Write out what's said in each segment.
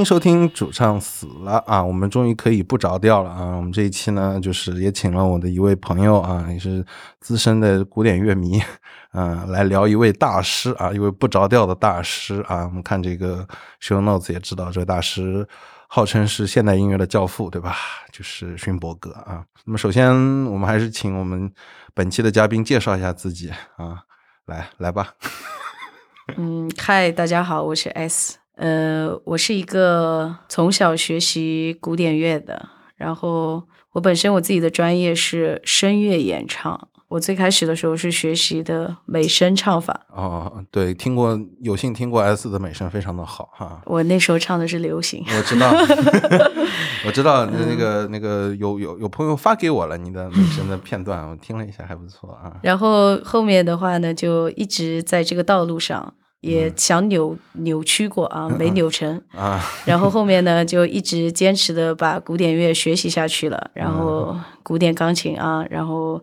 迎收听主唱死了啊！我们终于可以不着调了啊！我们这一期呢，就是也请了我的一位朋友啊，也是资深的古典乐迷，嗯，来聊一位大师啊，一位不着调的大师啊。我们看这个 show notes 也知道，这位大师号称是现代音乐的教父，对吧？就是勋伯格啊。那么首先，我们还是请我们本期的嘉宾介绍一下自己啊，来来吧。嗯，嗨，大家好，我是 S。呃，我是一个从小学习古典乐的，然后我本身我自己的专业是声乐演唱。我最开始的时候是学习的美声唱法。哦，对，听过，有幸听过 S 的美声，非常的好哈。我那时候唱的是流行。我知道，我知道，那个那个有有有朋友发给我了你的美声的片段，我听了一下，还不错啊。然后后面的话呢，就一直在这个道路上。也想扭扭曲过啊，没扭成啊。然后后面呢，就一直坚持的把古典乐学习下去了。然后古典钢琴啊，然后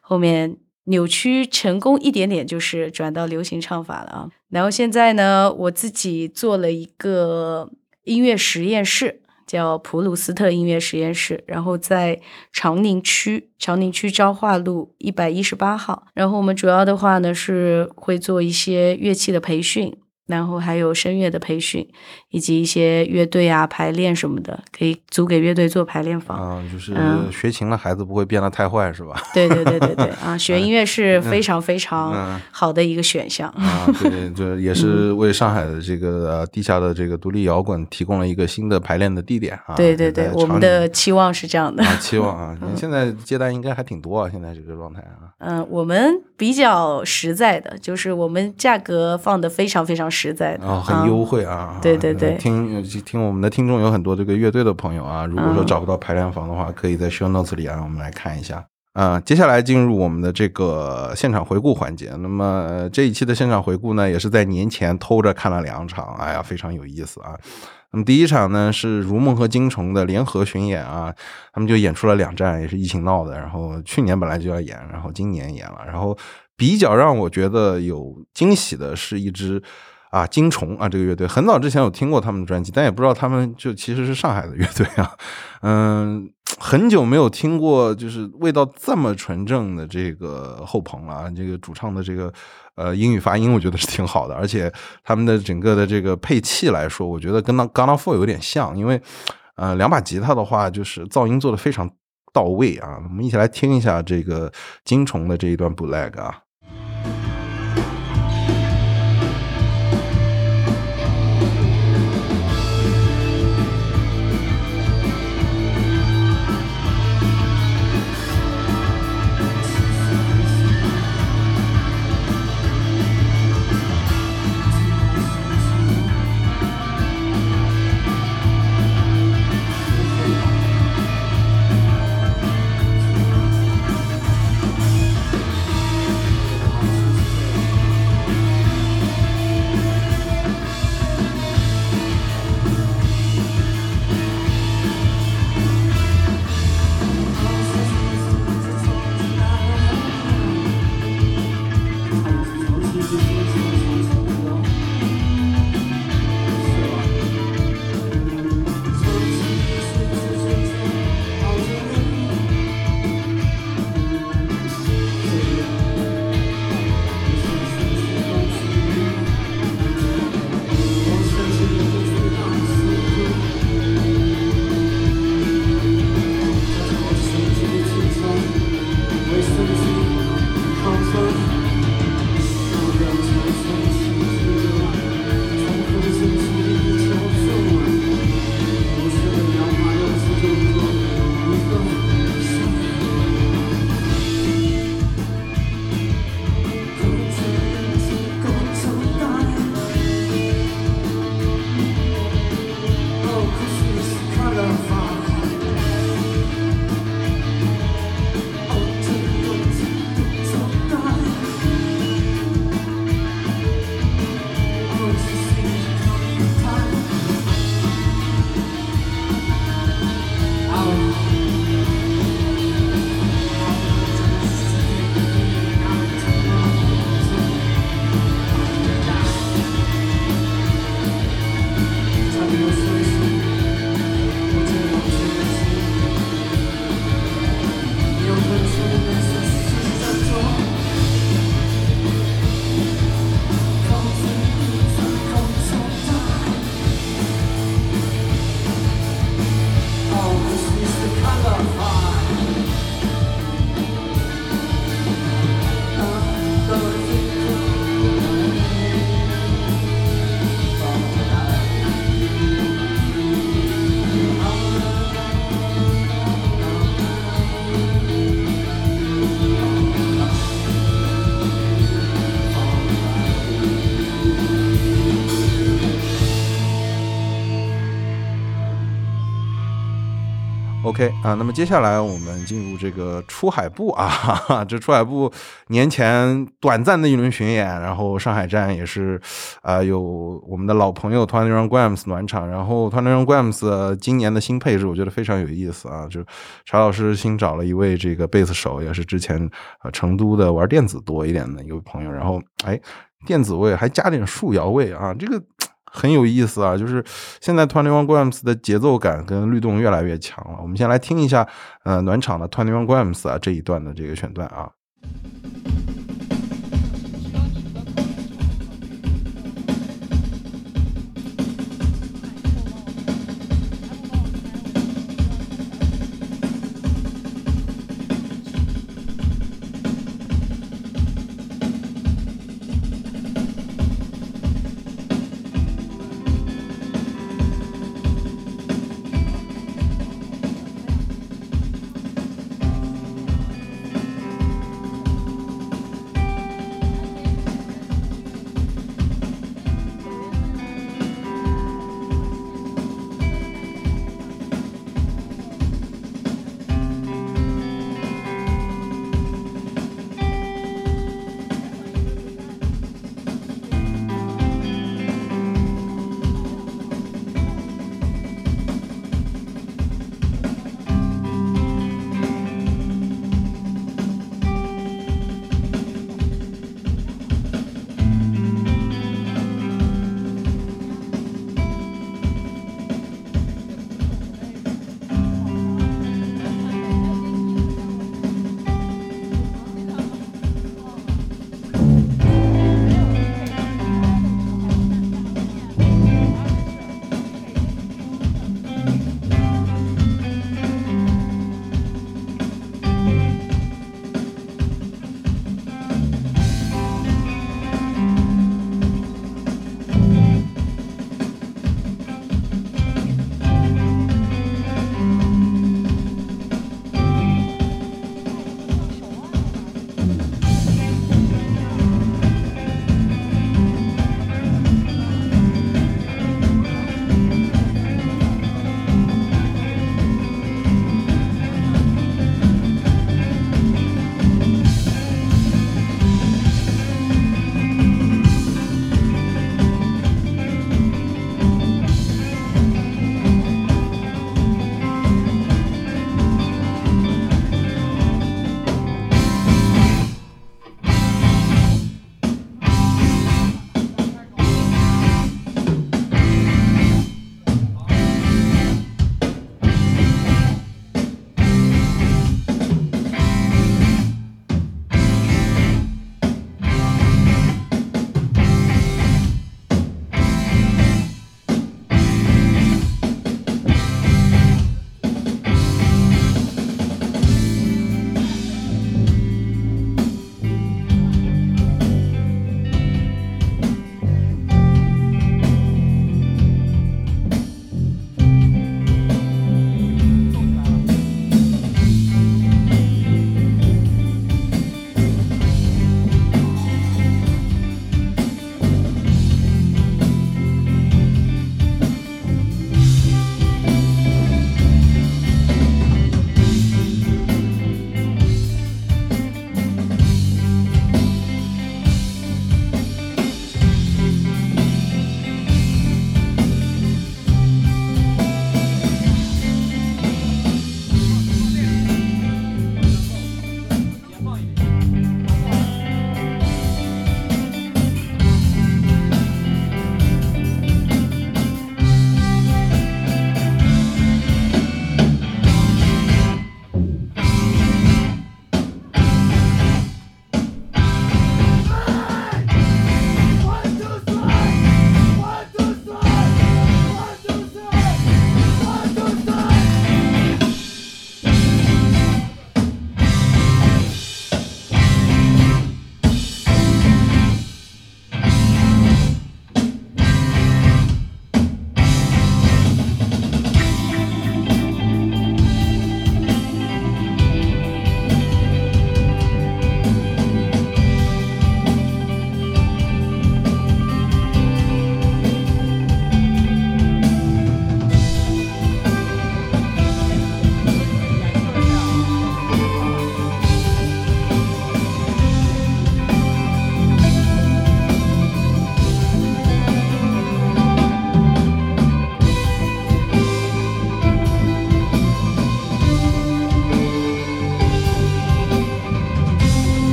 后面扭曲成功一点点，就是转到流行唱法了啊。然后现在呢，我自己做了一个音乐实验室。叫普鲁斯特音乐实验室，然后在长宁区长宁区昭化路一百一十八号。然后我们主要的话呢是会做一些乐器的培训。然后还有声乐的培训，以及一些乐队啊排练什么的，可以租给乐队做排练房。啊，就是学琴的，孩子不会变得太坏，是吧？对对对对对啊，学音乐是非常非常好的一个选项。啊，对对，也是为上海的这个地下的这个独立摇滚提供了一个新的排练的地点啊。对对对，我们的期望是这样的。啊期望啊，你现在接单应该还挺多啊，现在这个状态啊。嗯，我们比较实在的，就是我们价格放的非常非常。实在的啊，很优惠啊！对对对，听听我们的听众有很多这个乐队的朋友啊，如果说找不到排练房的话，可以在 show notes 里啊，我们来看一下。啊，接下来进入我们的这个现场回顾环节。那么这一期的现场回顾呢，也是在年前偷着看了两场，哎呀，非常有意思啊。那么第一场呢是如梦和金虫的联合巡演啊，他们就演出了两站，也是疫情闹的。然后去年本来就要演，然后今年演了。然后比较让我觉得有惊喜的是一支。啊，金虫啊，这个乐队很早之前有听过他们的专辑，但也不知道他们就其实是上海的乐队啊。嗯，很久没有听过，就是味道这么纯正的这个后朋了啊。这个主唱的这个呃英语发音，我觉得是挺好的，而且他们的整个的这个配器来说，我觉得跟那 g a n a Four 有点像，因为呃两把吉他的话，就是噪音做的非常到位啊。我们一起来听一下这个金虫的这一段 Bleg 啊。啊，那么接下来我们进入这个出海部啊，哈 哈这出海部年前短暂的一轮巡演，然后上海站也是啊有我们的老朋友 Twenty One Grams 暖场，然后 Twenty One Grams 今年的新配置我觉得非常有意思啊，就查老师新找了一位这个贝斯手，也是之前呃成都的玩电子多一点的一个朋友，然后哎电子味还加点树摇味啊，这个。很有意思啊，就是现在 Twenty One Grams 的节奏感跟律动越来越强了。我们先来听一下，呃，暖场的 Twenty One Grams 啊这一段的这个选段啊。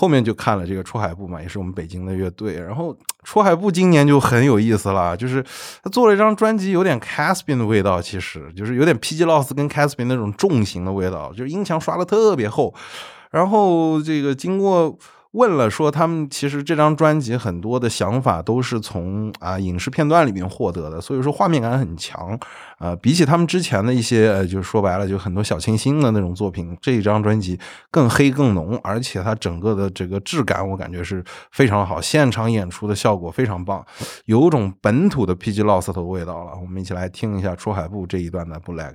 后面就看了这个出海部嘛，也是我们北京的乐队。然后出海部今年就很有意思了，就是他做了一张专辑，有点 Caspian 的味道，其实就是有点 PG Loss 跟 Caspian 那种重型的味道，就是音墙刷的特别厚。然后这个经过。问了说，他们其实这张专辑很多的想法都是从啊影视片段里面获得的，所以说画面感很强。呃，比起他们之前的一些，呃，就说白了，就很多小清新的那种作品，这一张专辑更黑更浓，而且它整个的这个质感，我感觉是非常好，现场演出的效果非常棒，有种本土的 PG Lost 的味道了。我们一起来听一下出海部这一段的 Black。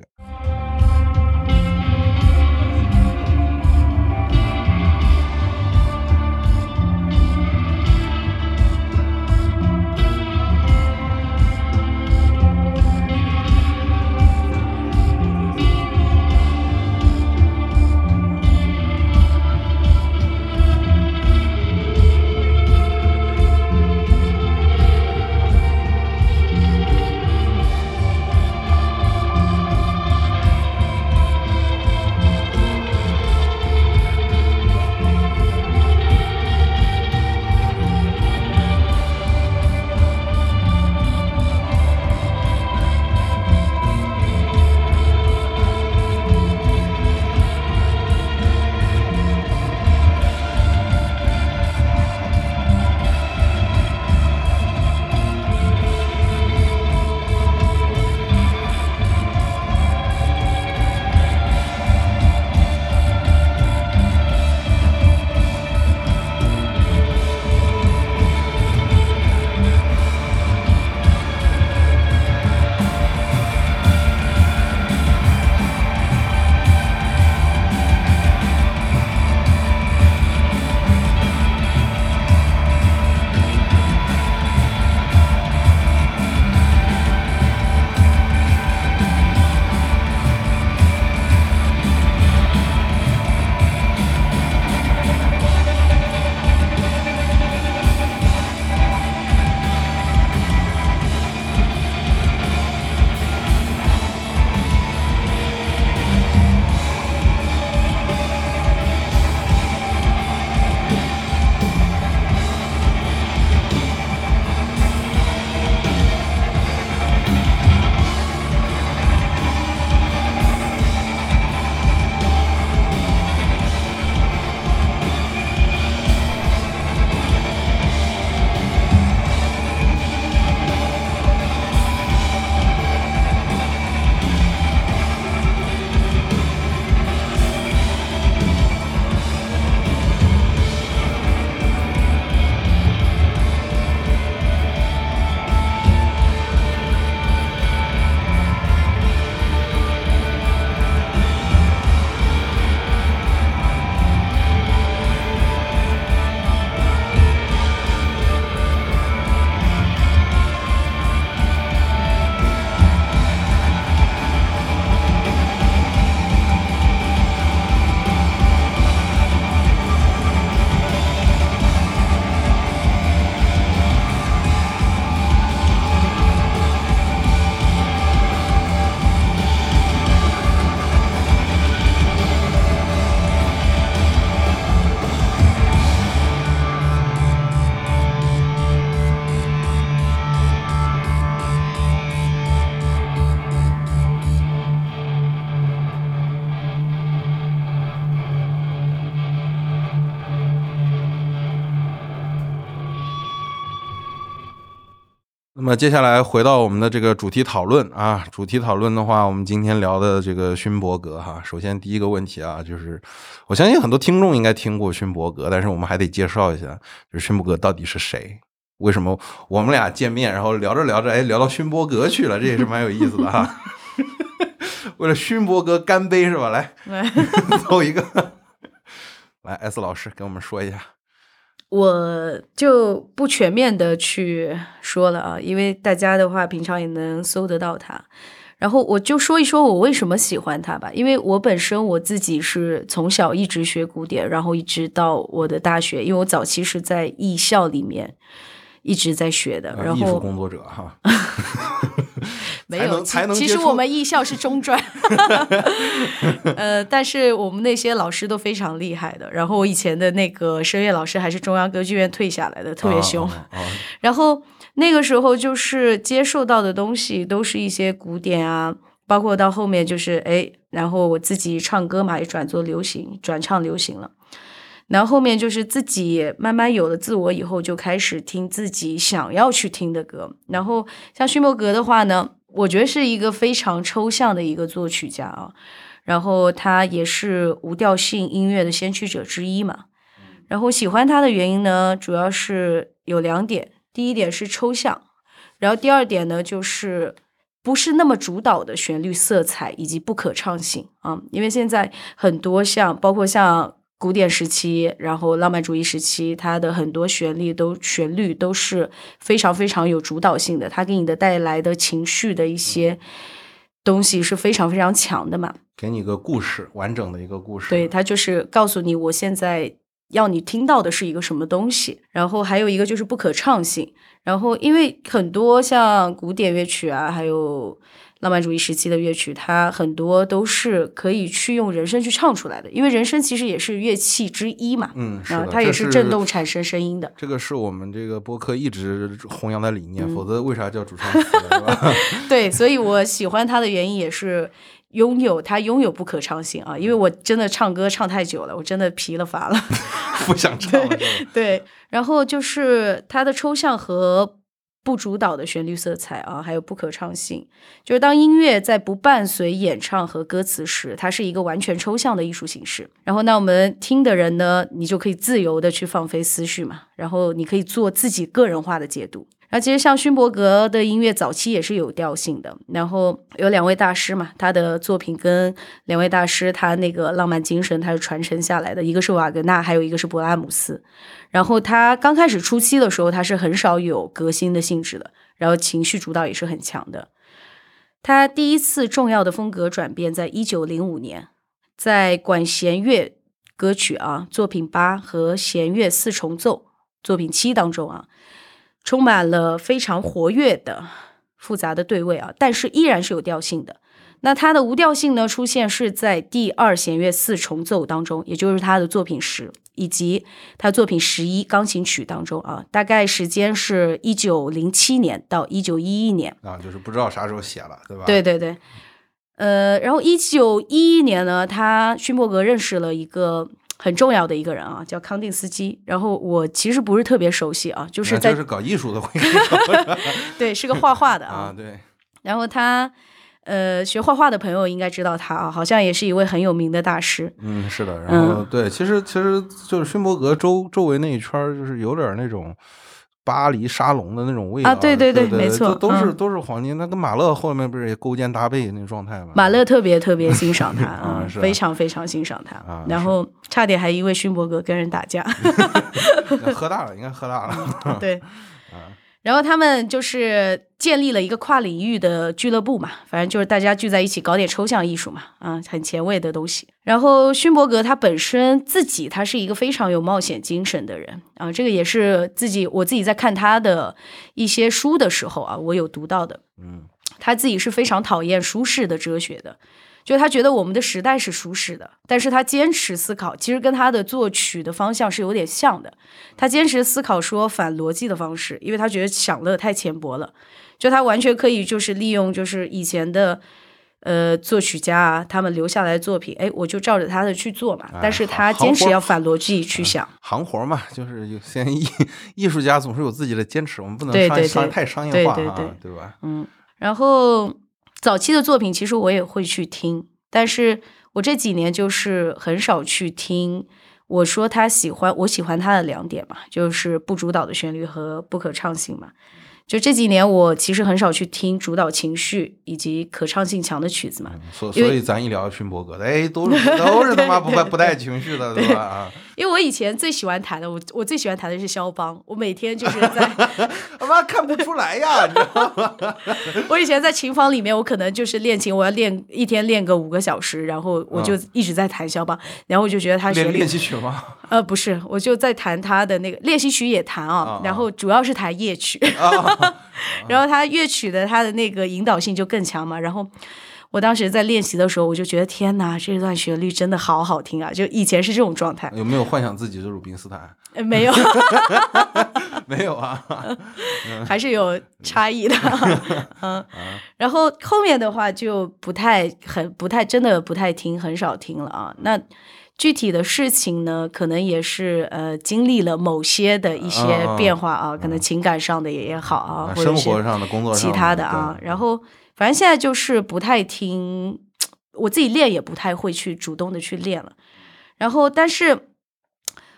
那接下来回到我们的这个主题讨论啊，主题讨论的话，我们今天聊的这个勋伯格哈，首先第一个问题啊，就是我相信很多听众应该听过勋伯格，但是我们还得介绍一下，就是勋伯格到底是谁？为什么我们俩见面，然后聊着聊着，哎，聊到勋伯格去了，这也是蛮有意思的哈。为了勋伯格干杯是吧？来，来 走一个，来，S 老师给我们说一下。我就不全面的去说了啊，因为大家的话平常也能搜得到他。然后我就说一说我为什么喜欢他吧，因为我本身我自己是从小一直学古典，然后一直到我的大学，因为我早期是在艺校里面一直在学的。然后艺术工作者哈，没有，才能其实我们艺校是中专，呃，但是我们那些老师都非常厉害的。然后我以前的那个声乐老师还是中央歌剧院退下来的，特别凶。然后那个时候就是接受到的东西都是一些古典啊，包括到后面就是哎，然后我自己唱歌嘛，也转做流行，转唱流行了。然后后面就是自己慢慢有了自我以后，就开始听自己想要去听的歌。然后像勋伯格的话呢，我觉得是一个非常抽象的一个作曲家啊。然后他也是无调性音乐的先驱者之一嘛。然后喜欢他的原因呢，主要是有两点。第一点是抽象，然后第二点呢，就是不是那么主导的旋律色彩以及不可唱性啊。因为现在很多像包括像。古典时期，然后浪漫主义时期，它的很多旋律都旋律都是非常非常有主导性的，它给你的带来的情绪的一些东西是非常非常强的嘛。给你个故事，完整的一个故事。对，它就是告诉你我现在要你听到的是一个什么东西。然后还有一个就是不可唱性。然后因为很多像古典乐曲啊，还有。浪漫主义时期的乐曲，它很多都是可以去用人声去唱出来的，因为人声其实也是乐器之一嘛。嗯，是它也是震动产生声音的。这个是我们这个播客一直弘扬的理念，否则为啥叫主唱词？对，所以我喜欢它的原因也是拥有它拥有不可唱性啊，因为我真的唱歌唱太久了，我真的疲了乏了，不想唱了。对，然后就是它的抽象和。不主导的旋律色彩啊，还有不可唱性，就是当音乐在不伴随演唱和歌词时，它是一个完全抽象的艺术形式。然后，那我们听的人呢，你就可以自由的去放飞思绪嘛，然后你可以做自己个人化的解读。然后，其实像勋伯格的音乐早期也是有调性的。然后有两位大师嘛，他的作品跟两位大师他那个浪漫精神，他是传承下来的，一个是瓦格纳，还有一个是勃拉姆斯。然后他刚开始初期的时候，他是很少有革新的性质的，然后情绪主导也是很强的。他第一次重要的风格转变在一九零五年，在管弦乐歌曲啊作品八和弦乐四重奏作品七当中啊。充满了非常活跃的复杂的对位啊，但是依然是有调性的。那它的无调性呢，出现是在第二弦乐四重奏当中，也就是他的作品十以及他作品十一钢琴曲当中啊，大概时间是一九零七年到一九一一年啊，就是不知道啥时候写了，对吧？对对对，呃，然后一九一一年呢，他勋伯格认识了一个。很重要的一个人啊，叫康定斯基。然后我其实不是特别熟悉啊，就是在是搞艺术的，对，是个画画的啊。对。然后他呃，学画画的朋友应该知道他啊，好像也是一位很有名的大师。嗯，是的。然后对，其实其实就是勋伯格周周围那一圈就是有点那种。巴黎沙龙的那种味道啊，对对对，没错，都是都是黄金。那跟马勒后面不是也勾肩搭背那个状态吗？马勒特别特别欣赏他 啊，非常非常欣赏他。然后差点还因为勋伯格跟人打架，喝大了，应该喝大了。对。然后他们就是建立了一个跨领域的俱乐部嘛，反正就是大家聚在一起搞点抽象艺术嘛，啊，很前卫的东西。然后勋伯格他本身自己他是一个非常有冒险精神的人啊，这个也是自己我自己在看他的一些书的时候啊，我有读到的。嗯，他自己是非常讨厌舒适的哲学的。就他觉得我们的时代是舒适的，但是他坚持思考，其实跟他的作曲的方向是有点像的。他坚持思考说反逻辑的方式，因为他觉得享乐太浅薄了。就他完全可以就是利用就是以前的呃作曲家啊，他们留下来的作品，哎，我就照着他的去做嘛。但是他坚持要反逻辑去想，行活嘛，就是有些艺艺术家总是有自己的坚持，我们不能商商太商业化啊，对吧？嗯，然后。早期的作品其实我也会去听，但是我这几年就是很少去听。我说他喜欢，我喜欢他的两点嘛，就是不主导的旋律和不可唱性嘛。就这几年，我其实很少去听主导情绪以及可唱性强的曲子嘛。所所以咱一聊勋伯格的，哎，都是 都是他妈不不带情绪的，对吧？因为我以前最喜欢弹的，我我最喜欢弹的是肖邦，我每天就是在，我妈看不出来呀，你知道吗？我以前在琴房里面，我可能就是练琴，我要练一天练个五个小时，然后我就一直在弹肖邦，然后我就觉得他练练习曲吗？呃，不是，我就在弹他的那个练习曲也弹啊，然后主要是弹夜曲。然后他乐曲的他的那个引导性就更强嘛。然后我当时在练习的时候，我就觉得天哪，这段旋律真的好好听啊！就以前是这种状态。有没有幻想自己是鲁宾斯坦？没有，没有啊，还是有差异的。嗯，然后后面的话就不太很不太真的不太听，很少听了啊。那。具体的事情呢，可能也是呃经历了某些的一些变化啊，可能情感上的也也好啊，或者生活上的工作上其他的啊。然后反正现在就是不太听，我自己练也不太会去主动的去练了。然后，但是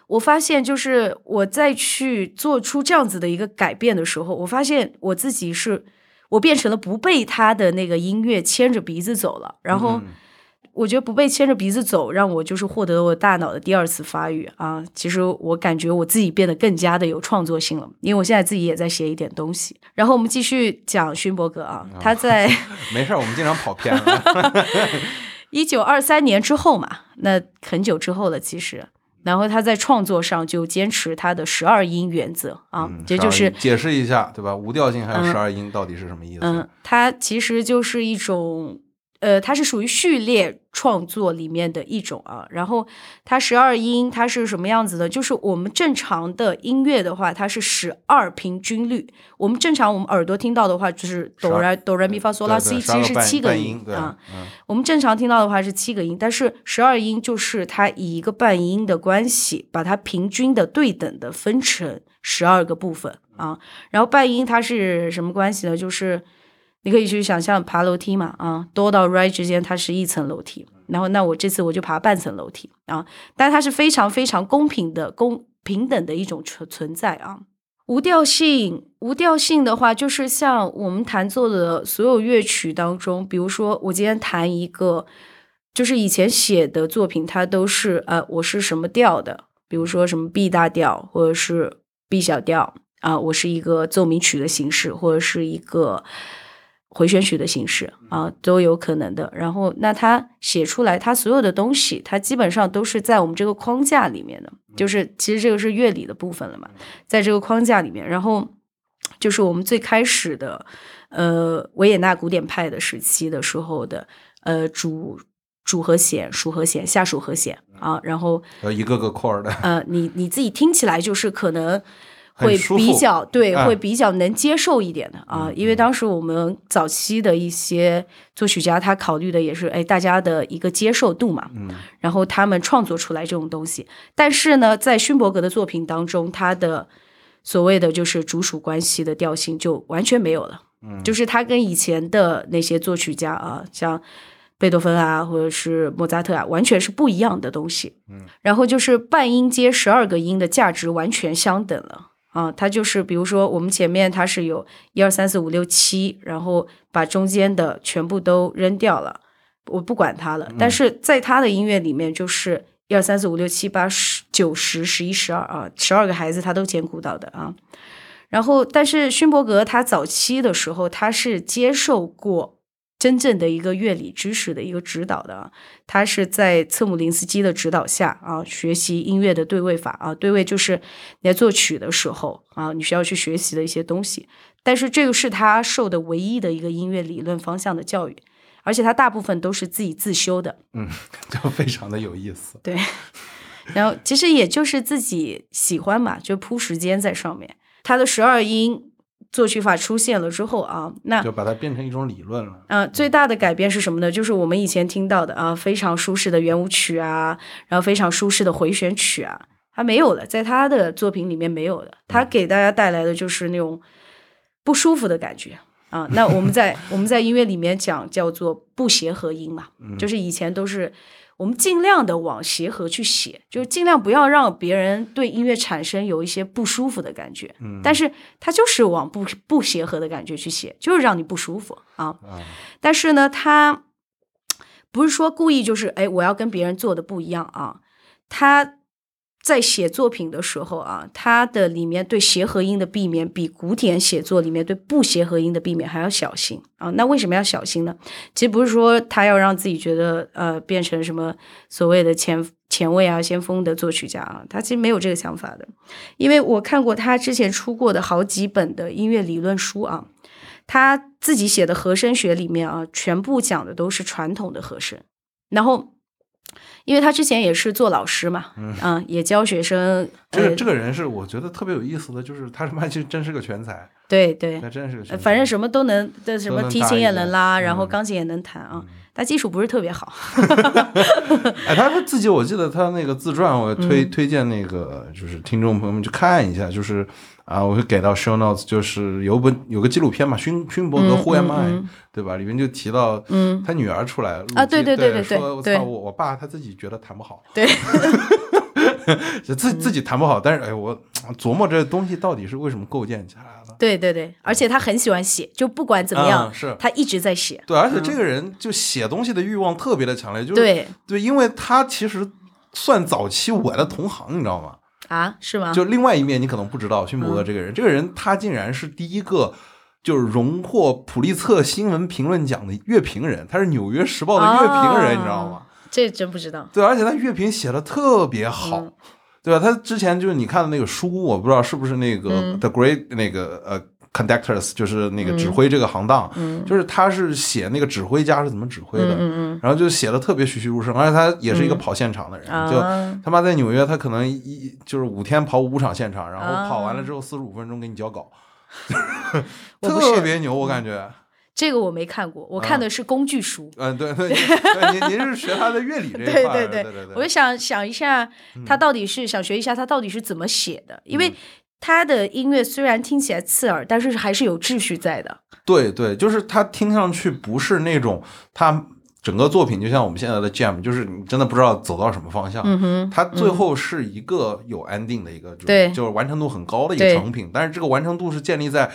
我发现，就是我再去做出这样子的一个改变的时候，我发现我自己是我变成了不被他的那个音乐牵着鼻子走了，然后。我觉得不被牵着鼻子走，让我就是获得我大脑的第二次发育啊！其实我感觉我自己变得更加的有创作性了，因为我现在自己也在写一点东西。然后我们继续讲勋伯格啊，他在 没事，我们经常跑偏了。一九二三年之后嘛，那很久之后了，其实。然后他在创作上就坚持他的十二音原则啊，这就是解释一下对吧？无调性还有十二音到底是什么意思？嗯，它其实就是一种。呃，它是属于序列创作里面的一种啊，然后它十二音它是什么样子的？就是我们正常的音乐的话，它是十二平均律。我们正常我们耳朵听到的话，就是哆来哆来咪发嗦拉西，其实是七个音啊。我们正常听到的话是七个音，但是十二音就是它以一个半音的关系，把它平均的对等的分成十二个部分啊。然后半音它是什么关系呢？就是你可以去想象爬楼梯嘛，啊，多到 right 之间它是一层楼梯，然后那我这次我就爬半层楼梯啊，但它是非常非常公平的公平等的一种存存在啊。无调性，无调性的话，就是像我们弹奏的所有乐曲当中，比如说我今天弹一个，就是以前写的作品，它都是呃我是什么调的，比如说什么 B 大调或者是 B 小调啊，我是一个奏鸣曲的形式或者是一个。回旋曲的形式啊，都有可能的。然后，那他写出来，他所有的东西，他基本上都是在我们这个框架里面的。就是其实这个是乐理的部分了嘛，在这个框架里面。然后，就是我们最开始的，呃，维也纳古典派的时期的时候的，呃，主主和弦、属和弦、下属和弦啊。然后，呃，一个个扩儿的。呃，你你自己听起来就是可能。会比较对，会比较能接受一点的啊，因为当时我们早期的一些作曲家，他考虑的也是哎大家的一个接受度嘛，嗯，然后他们创作出来这种东西。但是呢，在勋伯格的作品当中，他的所谓的就是主属关系的调性就完全没有了，嗯，就是他跟以前的那些作曲家啊，像贝多芬啊，或者是莫扎特啊，完全是不一样的东西，嗯，然后就是半音阶十二个音的价值完全相等了。啊，它就是比如说，我们前面它是有一二三四五六七，然后把中间的全部都扔掉了，我不管它了。但是在他的音乐里面，就是一二三四五六七八十九十十一十二啊，十二个孩子他都兼顾到的啊。然后，但是勋伯格他早期的时候，他是接受过。真正的一个乐理知识的一个指导的，他是在策姆林斯基的指导下啊，学习音乐的对位法啊，对位就是你在作曲的时候啊，你需要去学习的一些东西。但是这个是他受的唯一的一个音乐理论方向的教育，而且他大部分都是自己自修的。嗯，就非常的有意思。对，然后其实也就是自己喜欢嘛，就铺时间在上面。他的十二音。作曲法出现了之后啊，那就把它变成一种理论了。嗯，最大的改变是什么呢？就是我们以前听到的啊，非常舒适的圆舞曲啊，然后非常舒适的回旋曲啊，它没有了，在他的作品里面没有的。他给大家带来的就是那种不舒服的感觉啊。那我们在我们在音乐里面讲叫做不协和音嘛，就是以前都是。我们尽量的往协和去写，就是尽量不要让别人对音乐产生有一些不舒服的感觉。嗯，但是他就是往不不协和的感觉去写，就是让你不舒服啊。但是呢，他不是说故意就是哎，我要跟别人做的不一样啊。他。在写作品的时候啊，它的里面对协和音的避免比古典写作里面对不协和音的避免还要小心啊。那为什么要小心呢？其实不是说他要让自己觉得呃变成什么所谓的前前卫啊先锋的作曲家啊，他其实没有这个想法的。因为我看过他之前出过的好几本的音乐理论书啊，他自己写的和声学里面啊，全部讲的都是传统的和声，然后。因为他之前也是做老师嘛，嗯，也教学生。这个这个人是我觉得特别有意思的，就是他他妈其实真是个全才。对对，那真是个。反正什么都能，的什么提琴也能拉，然后钢琴也能弹啊。他技术不是特别好。哎，他他自己，我记得他那个自传，我推推荐那个就是听众朋友们去看一下，就是啊，我会给到 show notes，就是有本有个纪录片嘛，勋勋伯格 Who Am I？对吧？里面就提到，嗯，他女儿出来啊，对对对对对，说我操，我我爸他自己觉得弹不好，对，就自自己弹不好，但是哎，我琢磨这东西到底是为什么构建起来的？对对对，而且他很喜欢写，就不管怎么样，是他一直在写。对，而且这个人就写东西的欲望特别的强烈，就是对对，因为他其实算早期我的同行，你知道吗？啊，是吗？就另外一面，你可能不知道，勋伯格这个人，这个人他竟然是第一个。就是荣获普利策新闻评论奖的乐评人，他是《纽约时报》的乐评人，你知道吗？这真不知道。对，而且他乐评写的特别好，对吧？他之前就是你看的那个书，我不知道是不是那个《The Great》那个呃，Conductors，就是那个指挥这个行当，就是他是写那个指挥家是怎么指挥的，然后就写的特别栩栩如生，而且他也是一个跑现场的人，就他妈在纽约，他可能一就是五天跑五场现场，然后跑完了之后四十五分钟给你交稿。特别牛，我感觉。这个我没看过，我看的是工具书。嗯，对对，您您是学他的乐理这一块，对对对。我就想想一下，他到底是想学一下他到底是怎么写的，因为他的音乐虽然听起来刺耳，但是还是有秩序在的。对对，就是他听上去不是那种他。整个作品就像我们现在的 Jam，就是你真的不知道走到什么方向。嗯哼，它最后是一个有安定的一个，对，就是完成度很高的一个成品。但是这个完成度是建立在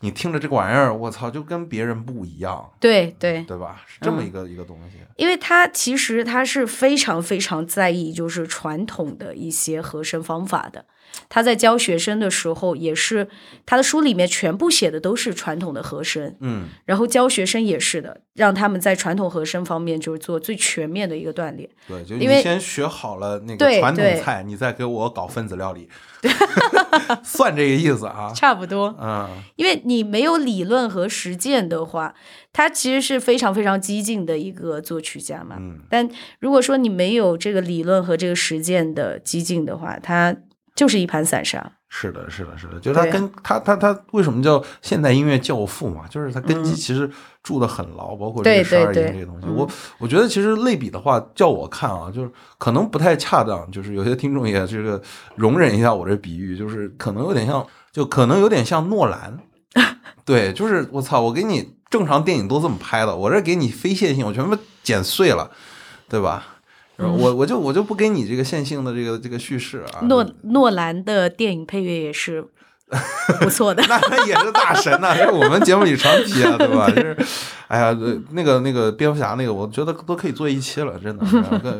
你听着这个玩意儿，我操，就跟别人不一样。对对对吧？是这么一个一个东西。因为他其实他是非常非常在意就是传统的一些和声方法的。他在教学生的时候，也是他的书里面全部写的都是传统的和声，嗯，然后教学生也是的，让他们在传统和声方面就是做最全面的一个锻炼。对，就你先学好了那个传统菜，你再给我搞分子料理，算这个意思啊？差不多，嗯，因为你没有理论和实践的话，他其实是非常非常激进的一个作曲家嘛。嗯，但如果说你没有这个理论和这个实践的激进的话，他。就是一盘散沙。是的，是的，是的，就是他跟他他他为什么叫现代音乐教父嘛？就是他根基其实住的很牢，包括这个十二音这些东西。我我觉得其实类比的话，叫我看啊，就是可能不太恰当，就是有些听众也这个容忍一下我这比喻，就是可能有点像，就可能有点像诺兰。对，就是我操，我给你正常电影都这么拍的，我这给你非线性，我全部剪碎了，对吧？我我就我就不给你这个线性的这个这个叙事啊。诺诺兰的电影配乐也是不错的，那他也是大神呐，是我们节目里常提啊，对吧？就是，哎呀，那个那个蝙蝠侠那个，我觉得都可以做一期了，真的。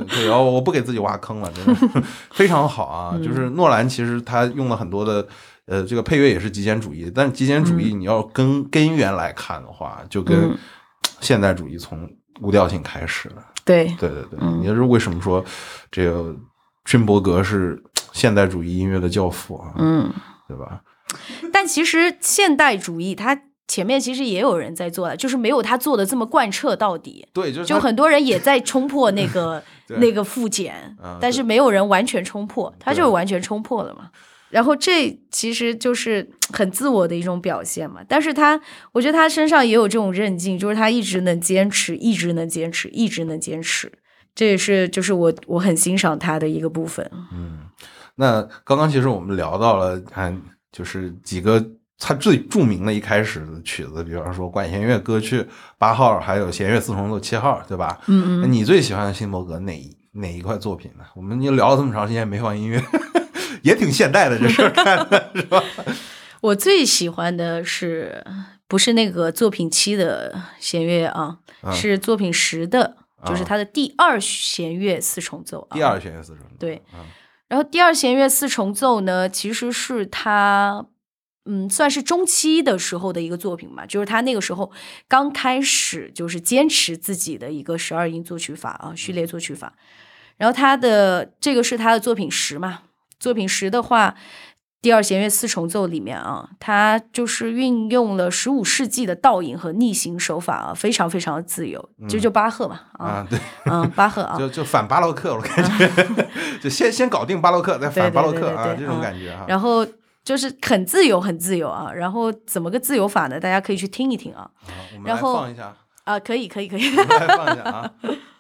对，然后我不给自己挖坑了，真的非常好啊。就是诺兰其实他用了很多的呃这个配乐也是极简主义，但是极简主义你要根根源来看的话，就跟现代主义从无调性开始了。对对对对，也是为什么说这个勋伯格是现代主义音乐的教父啊？嗯，对吧？但其实现代主义它前面其实也有人在做的，就是没有他做的这么贯彻到底。对，就就很多人也在冲破那个 那个复检，但是没有人完全冲破，他就是完全冲破了嘛。然后这其实就是很自我的一种表现嘛，但是他，我觉得他身上也有这种韧劲，就是他一直能坚持，一直能坚持，一直能坚持，这也是就是我我很欣赏他的一个部分。嗯，那刚刚其实我们聊到了，看就是几个他最著名的一开始的曲子，比方说管弦乐歌曲八号，还有弦乐四重奏七号，对吧？嗯嗯。你最喜欢辛伯格哪一哪一块作品呢？我们就聊了这么长时间没放音乐，也挺现代的这事儿，看的是吧？我最喜欢的是不是那个作品七的弦乐啊？是作品十的，就是他的第二弦乐四重奏啊。第二弦乐四重奏。对。然后第二弦乐四重奏呢，其实是他。嗯，算是中期的时候的一个作品嘛，就是他那个时候刚开始就是坚持自己的一个十二音作曲法啊，序列作曲法。然后他的这个是他的作品十嘛，作品十的话，第二弦乐四重奏里面啊，它就是运用了十五世纪的倒影和逆行手法啊，非常非常的自由，就就巴赫嘛啊，对，嗯，巴赫啊，就就反巴洛克，我感觉，就先先搞定巴洛克，再反巴洛克啊，这种感觉啊，然后。就是很自由，很自由啊！然后怎么个自由法呢？大家可以去听一听啊。然后放一下啊，可以，可以，可以。来放一下啊。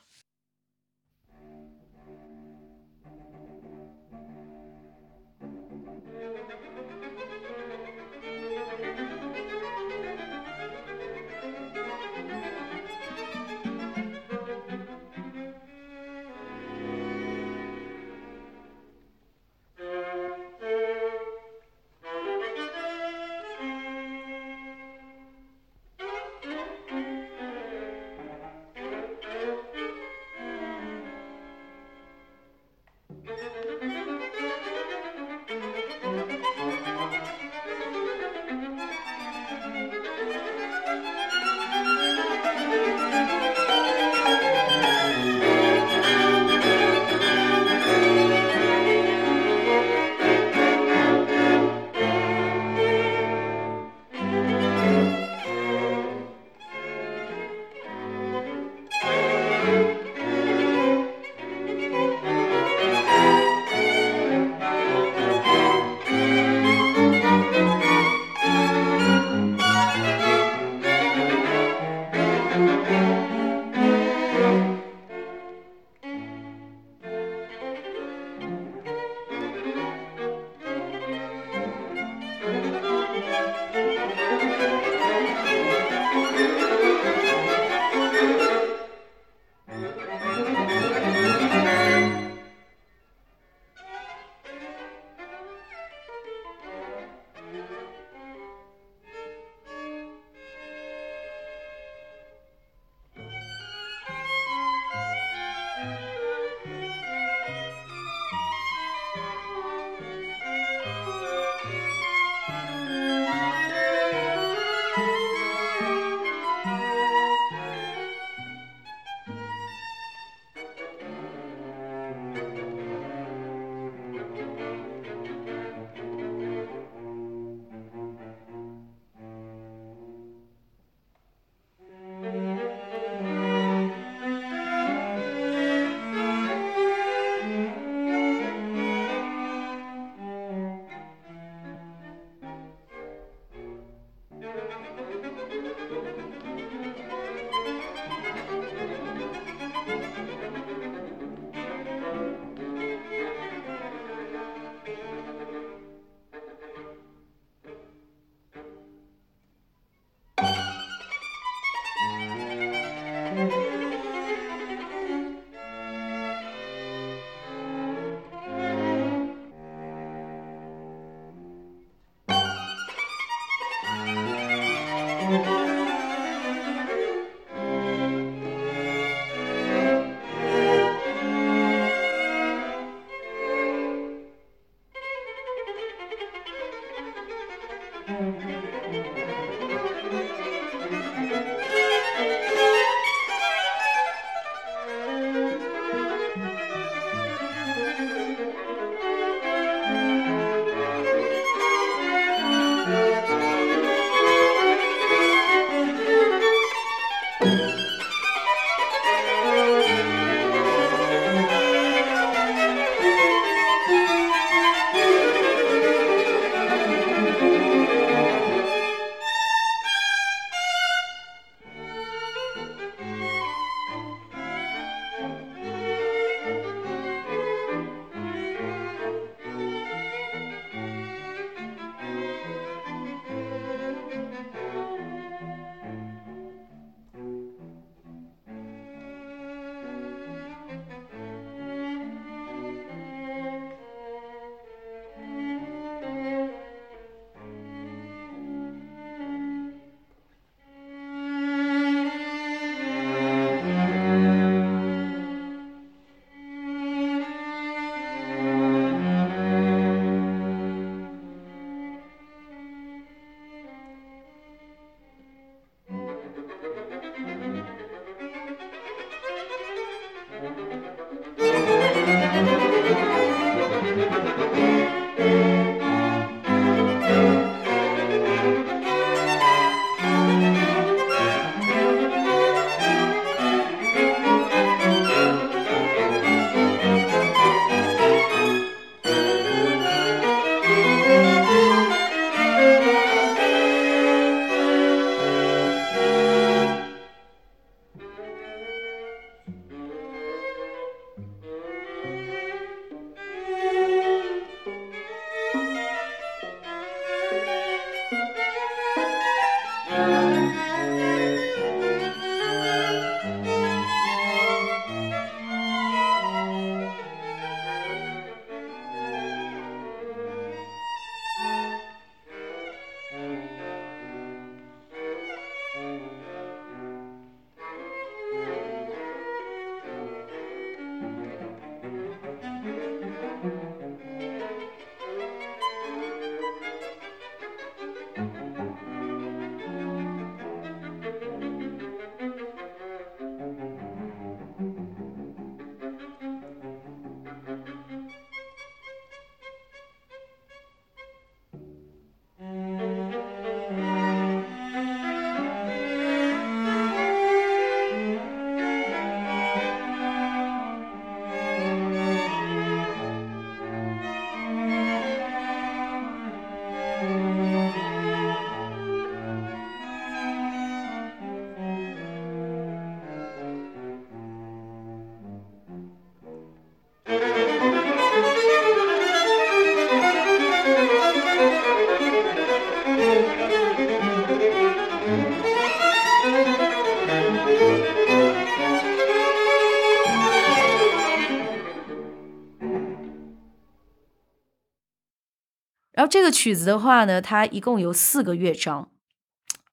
曲子的话呢，它一共有四个乐章，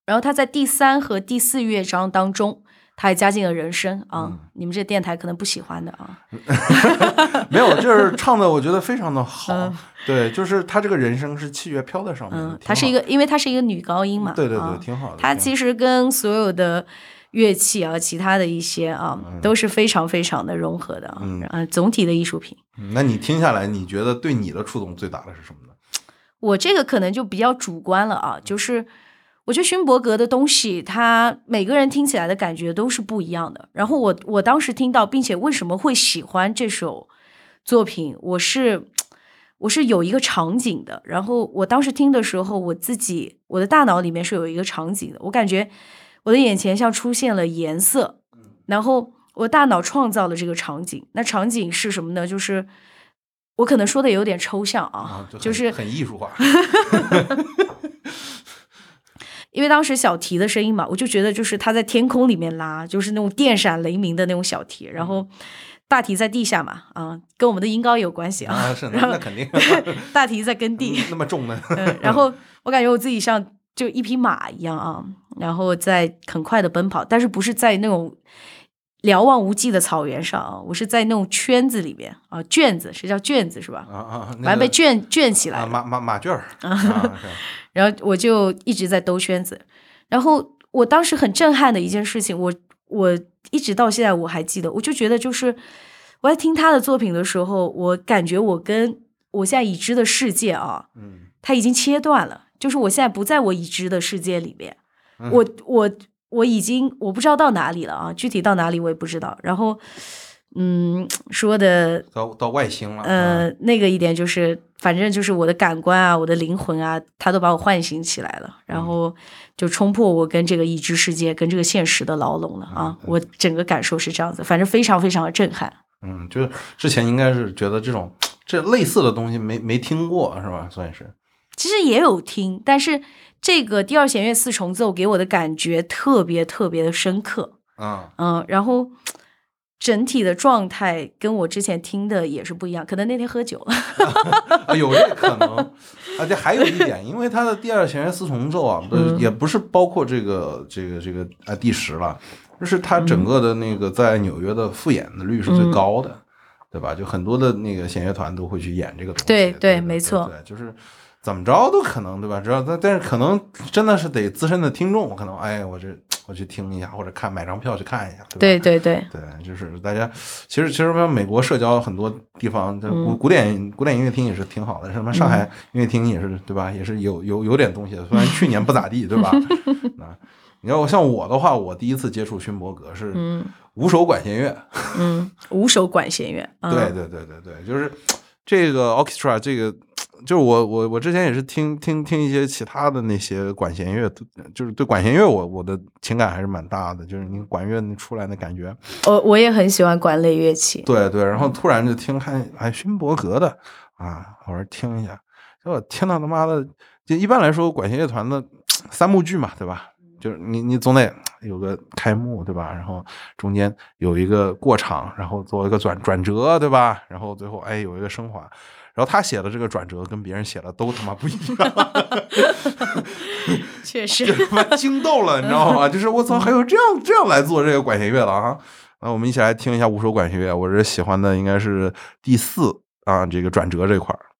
然后它在第三和第四乐章当中。他还加进了人声啊，你们这电台可能不喜欢的啊。没有，就是唱的，我觉得非常的好。对，就是他这个人声是器乐飘在上面。嗯，它是一个，因为它是一个女高音嘛。对对对，挺好的。它其实跟所有的乐器啊，其他的一些啊，都是非常非常的融合的啊。嗯啊，总体的艺术品。那你听下来，你觉得对你的触动最大的是什么呢？我这个可能就比较主观了啊，就是。我觉得勋伯格的东西，他每个人听起来的感觉都是不一样的。然后我我当时听到，并且为什么会喜欢这首作品，我是我是有一个场景的。然后我当时听的时候，我自己我的大脑里面是有一个场景的。我感觉我的眼前像出现了颜色，然后我大脑创造了这个场景。那场景是什么呢？就是我可能说的有点抽象啊，就是很艺术化。因为当时小提的声音嘛，我就觉得就是他在天空里面拉，就是那种电闪雷鸣的那种小提，然后大提在地下嘛，啊，跟我们的音高有关系啊，是 那肯定，大提在耕地，那么重呢，然后我感觉我自己像就一匹马一样啊，然后在很快的奔跑，但是不是在那种。瞭望无际的草原上啊，我是在那种圈子里面啊，卷子是叫卷子是吧？啊啊，反正被卷卷起来，马马马圈儿。然后我就一直在兜圈子，然后我当时很震撼的一件事情，我我一直到现在我还记得，我就觉得就是我在听他的作品的时候，我感觉我跟我现在已知的世界啊，嗯，他已经切断了，就是我现在不在我已知的世界里面，我我。我已经我不知道到哪里了啊，具体到哪里我也不知道。然后，嗯，说的到到外星了。呃，那个一点就是，反正就是我的感官啊，我的灵魂啊，他都把我唤醒起来了，然后就冲破我跟这个已知世界、跟这个现实的牢笼了啊！我整个感受是这样子，反正非常非常的震撼。嗯，就是之前应该是觉得这种这类似的东西没没听过是吧？算是。其实也有听，但是。这个第二弦乐四重奏给我的感觉特别特别的深刻，嗯嗯，然后整体的状态跟我之前听的也是不一样，可能那天喝酒了，有这可能。而且还有一点，因为它的第二弦乐四重奏啊，不也不是包括这个这个这个啊第十了，就是它整个的那个在纽约的复演的率是最高的，对吧？就很多的那个弦乐团都会去演这个东西，对对，没错，对，就是。怎么着都可能，对吧？只要但但是可能真的是得资深的听众，可能哎，我这 我去听一下，或者看买张票去看一下，对对对 对，就是大家其实其实像美国社交很多地方，古古典古典音乐厅也是挺好的，什么上海音乐厅也是，对吧？也是有有有点东西的，虽然去年不咋地，对吧？啊，你要像我的话，我第一次接触勋伯格是五手管弦乐，嗯，五手管弦乐，对对对对对，就是这个 orchestra 这个。就是我我我之前也是听听听一些其他的那些管弦乐，就是对管弦乐我我的情感还是蛮大的。就是你管乐出来的感觉，我我也很喜欢管类乐器。对对，然后突然就听看哎勋伯格的啊，我说听一下，结果听到他妈的，就一般来说管弦乐团的三幕剧嘛，对吧？就是你你总得有个开幕，对吧？然后中间有一个过场，然后做一个转转折，对吧？然后最后哎有一个升华。然后他写的这个转折跟别人写的都他妈不一样，确实 他妈惊到了，你知道吗？就是我操，还有这样这样来做这个管弦乐的啊！那我们一起来听一下五首管弦乐，我这喜欢的应该是第四啊，这个转折这块儿。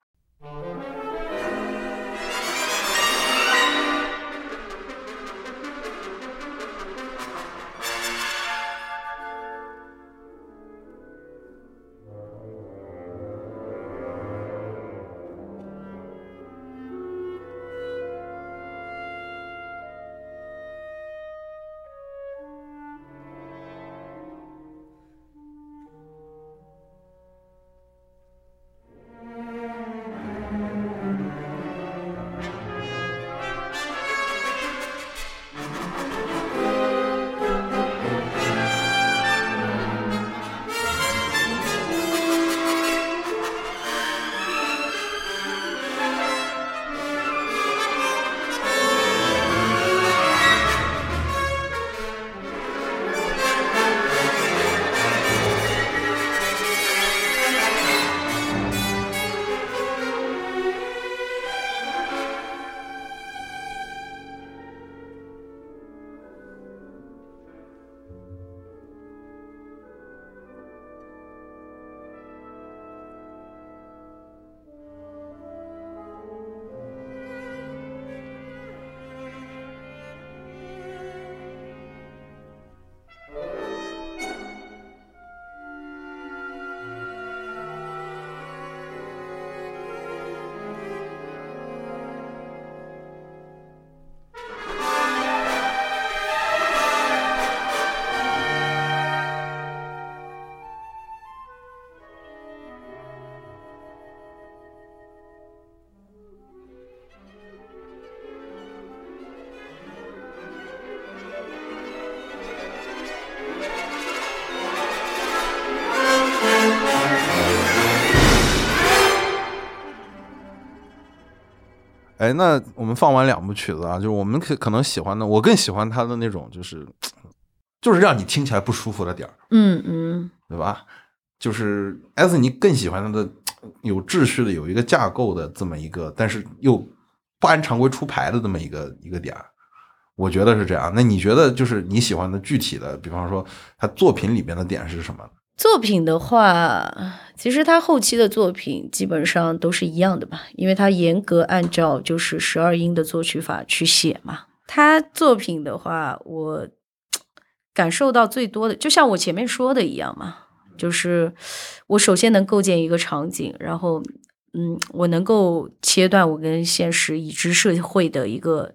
哎，那我们放完两部曲子啊，就是我们可可能喜欢的，我更喜欢他的那种，就是就是让你听起来不舒服的点儿，嗯嗯，对吧？就是艾斯尼更喜欢他的有秩序的、有一个架构的这么一个，但是又不按常规出牌的这么一个一个点儿。我觉得是这样。那你觉得就是你喜欢的具体的，比方说他作品里边的点是什么？作品的话，其实他后期的作品基本上都是一样的吧，因为他严格按照就是十二音的作曲法去写嘛。他作品的话，我 感受到最多的，就像我前面说的一样嘛，就是我首先能构建一个场景，然后嗯，我能够切断我跟现实已知社会的一个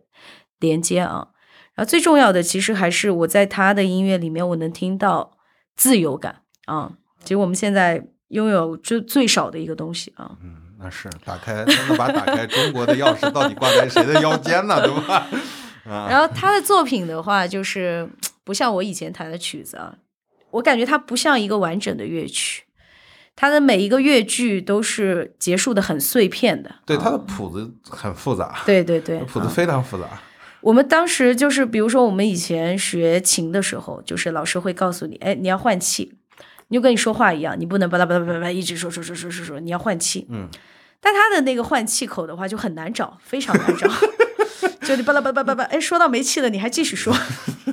连接啊。然后最重要的，其实还是我在他的音乐里面，我能听到自由感。啊，其实我们现在拥有最最少的一个东西啊。嗯，那是打开，能把打开中国的钥匙到底挂在谁的腰间呢？对吧？啊。然后他的作品的话，就是不像我以前弹的曲子啊，我感觉它不像一个完整的乐曲，它的每一个乐句都是结束的很碎片的。对，它的谱子很复杂。对对对，谱子非常复杂。我们当时就是，比如说我们以前学琴的时候，就是老师会告诉你，哎，你要换气。你就跟你说话一样，你不能巴拉巴拉巴拉一直说说说说说说，你要换气。嗯，但他的那个换气口的话就很难找，非常难找。就你巴拉巴拉巴拉，哎，说到没气了，你还继续说。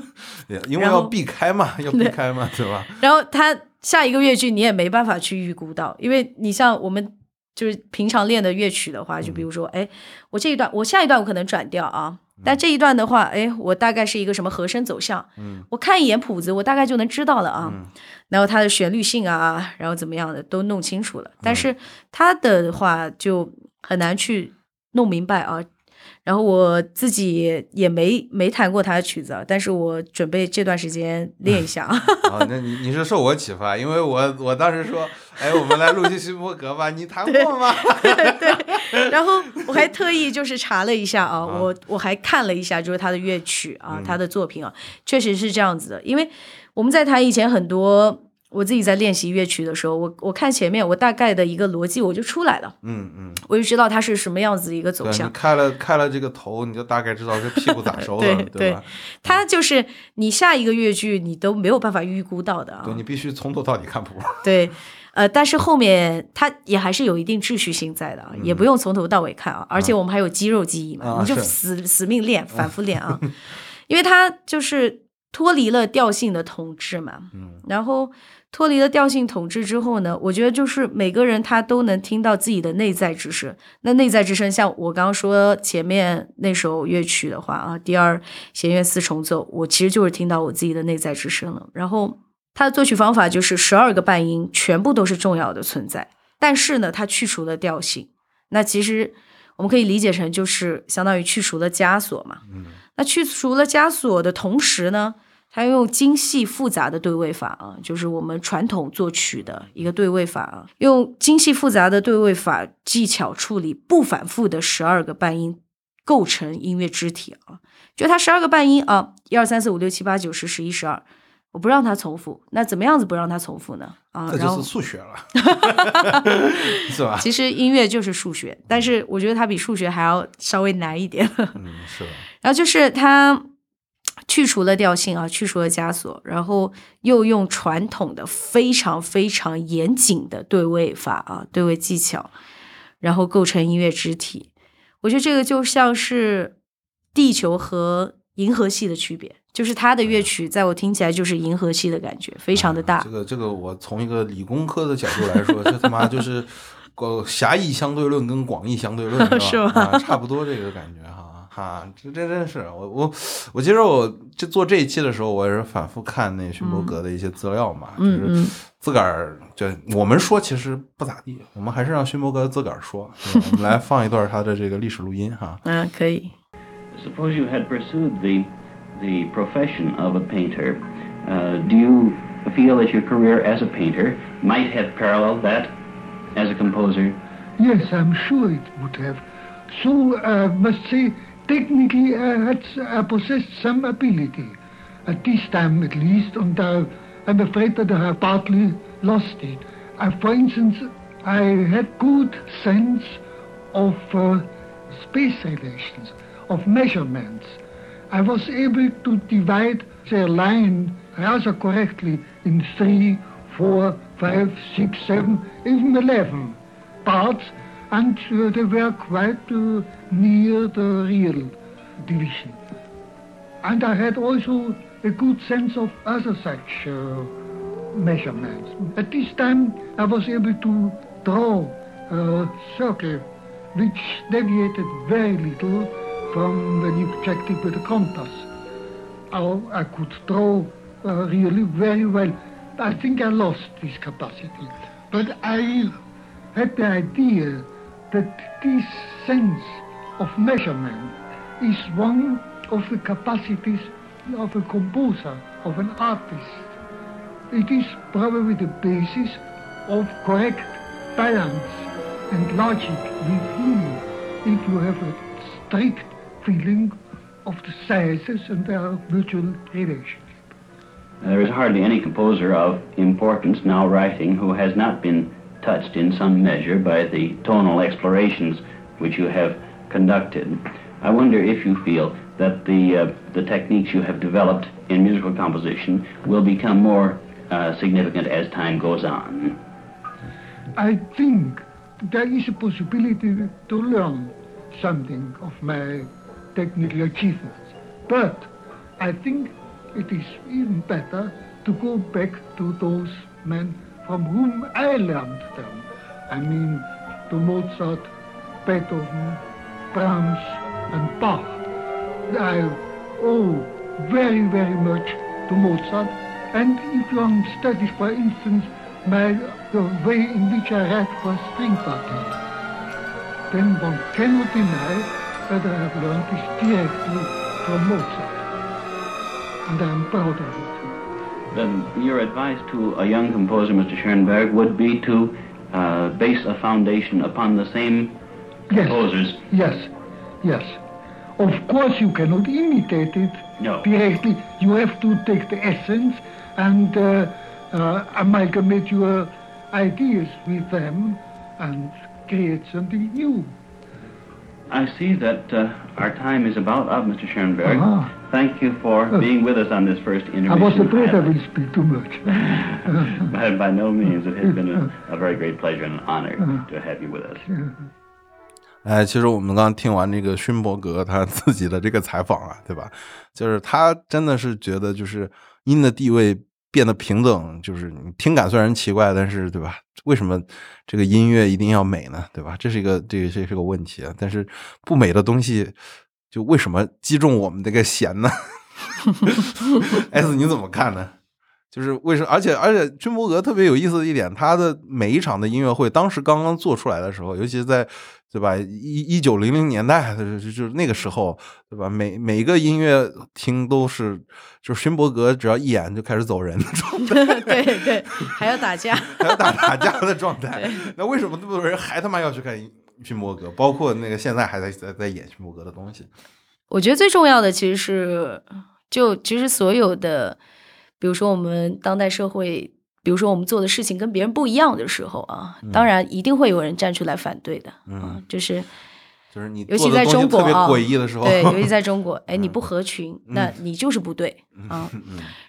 因为要避开嘛，要避开嘛，对吧？然后他下一个乐句你也没办法去预估到，因为你像我们就是平常练的乐曲的话，就比如说，哎，我这一段，我下一段我可能转调啊。但这一段的话，哎，我大概是一个什么和声走向？嗯，我看一眼谱子，我大概就能知道了啊。然后它的旋律性啊，然后怎么样的都弄清楚了。但是它的话就很难去弄明白啊。然后我自己也没没弹过他的曲子，但是我准备这段时间练一下啊。那你你是受我启发，因为我我当时说，哎，我们来录些勋伯格吧，你弹过吗？对。然后我还特意就是查了一下啊，我我还看了一下，就是他的乐曲啊，他的作品啊，确实是这样子的。因为我们在弹以前很多。我自己在练习乐曲的时候，我我看前面，我大概的一个逻辑我就出来了，嗯嗯，我就知道它是什么样子一个走向。开了开了这个头，你就大概知道这屁股咋收了，对吧？它就是你下一个乐句你都没有办法预估到的啊，对你必须从头到底看谱。对，呃，但是后面它也还是有一定秩序性在的啊，也不用从头到尾看啊，而且我们还有肌肉记忆嘛，你就死死命练，反复练啊，因为它就是脱离了调性的统治嘛，嗯，然后。脱离了调性统治之后呢，我觉得就是每个人他都能听到自己的内在之声。那内在之声，像我刚刚说前面那首乐曲的话啊，第二弦乐四重奏，我其实就是听到我自己的内在之声了。然后它的作曲方法就是十二个半音全部都是重要的存在，但是呢，它去除了调性。那其实我们可以理解成就是相当于去除了枷锁嘛。嗯。那去除了枷锁的同时呢？他用精细复杂的对位法啊，就是我们传统作曲的一个对位法啊，用精细复杂的对位法技巧处理不反复的十二个半音，构成音乐肢体啊。就它十二个半音啊，一二三四五六七八九十十一十二，我不让它重复，那怎么样子不让它重复呢？啊，这就是数学了，是吧？其实音乐就是数学，但是我觉得它比数学还要稍微难一点。嗯，是。然后就是它。去除了调性啊，去除了枷锁，然后又用传统的非常非常严谨的对位法啊，对位技巧，然后构成音乐肢体。我觉得这个就像是地球和银河系的区别，就是它的乐曲在我听起来就是银河系的感觉，非常的大。这个这个，我从一个理工科的角度来说，这他妈就是广狭义相对论跟广义相对论是吧？差不多这个感觉哈。啊，这这真是我我我其实我就做这一期的时候，我也是反复看那勋伯格的一些资料嘛，就是自个儿就我们说其实不咋地，我们还是让勋伯格自个儿说。我们来放一段他的这个历史录音哈。嗯，可以。Suppose you had pursued the the profession of a painter, uh, do you feel that your career as a painter might have paralleled that as a composer? Yes, I'm sure it would have. So, uh, must say. Technically I had I possessed some ability, at this time at least, and uh, I'm afraid that I have partly lost it. Uh, for instance, I had good sense of uh, space relations, of measurements. I was able to divide their line rather correctly in three, four, five, six, seven, even eleven parts, and uh, they were quite uh, near the real division. And I had also a good sense of other such uh, measurements. At this time, I was able to draw a circle which deviated very little from when you checked it with a compass. I, I could draw uh, really very well. I think I lost this capacity. But I had the idea that this sense of measurement is one of the capacities of a composer, of an artist. It is probably the basis of correct balance and logic within if you have a strict feeling of the sizes and their mutual relationship. There is hardly any composer of importance now writing who has not been touched in some measure by the tonal explorations which you have conducted. I wonder if you feel that the, uh, the techniques you have developed in musical composition will become more uh, significant as time goes on. I think there is a possibility to learn something of my technical achievements. But I think it is even better to go back to those men from whom I learned them. I mean, to Mozart, Beethoven, Brahms, and Bach. I owe very, very much to Mozart. And if one studies, for instance, my, the way in which I write for string quartet, then one cannot deny that I have learned this directly from Mozart. And I am proud of it. Then your advice to a young composer, Mr. Schoenberg, would be to uh, base a foundation upon the same Yes. composers. Yes, yes. Of course, you cannot imitate it No. directly. You have to take the essence and uh, uh, amalgamate your ideas with them and create something new. I see that uh, our time is about up, Mr. Schoenberg. Ah. Thank you for Oh. being with us on this first interview. I was afraid I will speak too much. By, by no means. It has been a, a very great pleasure and an honor to have you with us. 哎，其实我们刚刚听完这个勋伯格他自己的这个采访啊，对吧？就是他真的是觉得，就是音的地位变得平等，就是你听感虽然奇怪，但是对吧？为什么这个音乐一定要美呢？对吧？这是一个这个这是个问题啊。但是不美的东西，就为什么击中我们这个弦呢？S 你怎么看呢？就是为什么？而且而且，勋伯格特别有意思的一点，他的每一场的音乐会，当时刚刚做出来的时候，尤其是在对吧一一九零零年代，就是就是那个时候，对吧？每每一个音乐厅都是，就是勋伯格只要一演就开始走人的状态，对对，还要打架。还要打打架的状态。那为什么那么多人还他妈要去看勋伯格？包括那个现在还在在在演勋伯格的东西。我觉得最重要的其实是，就其实所有的，比如说我们当代社会，比如说我们做的事情跟别人不一样的时候啊，当然一定会有人站出来反对的，嗯，就是就是你尤其在中国啊，诡异的时候，对，尤其在 中国，哎，你不合群，那你就是不对啊。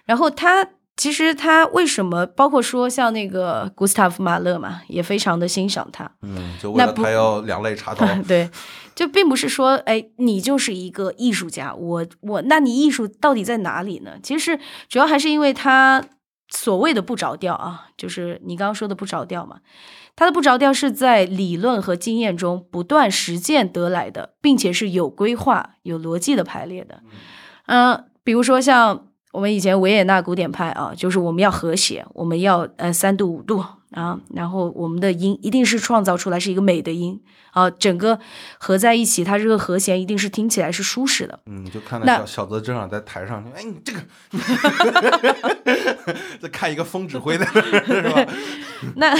然后他其实他为什么，包括说像那个古斯塔夫马勒嘛，也非常的欣赏他，嗯，就为了他要两肋插刀。对，就并不是说，哎，你就是一个艺术家，我我，那你艺术到底在哪里呢？其实主要还是因为他所谓的不着调啊，就是你刚刚说的不着调嘛。他的不着调是在理论和经验中不断实践得来的，并且是有规划、有逻辑的排列的。嗯、比如说像我们以前维也纳古典派啊，就是我们要和谐，我们要呃三度五度啊，然后我们的音一定是创造出来是一个美的音啊，整个合在一起，它这个和弦一定是听起来是舒适的。嗯，就看到小小泽正长在台上，哎，你这个，在看一个风指挥在那儿是吧？那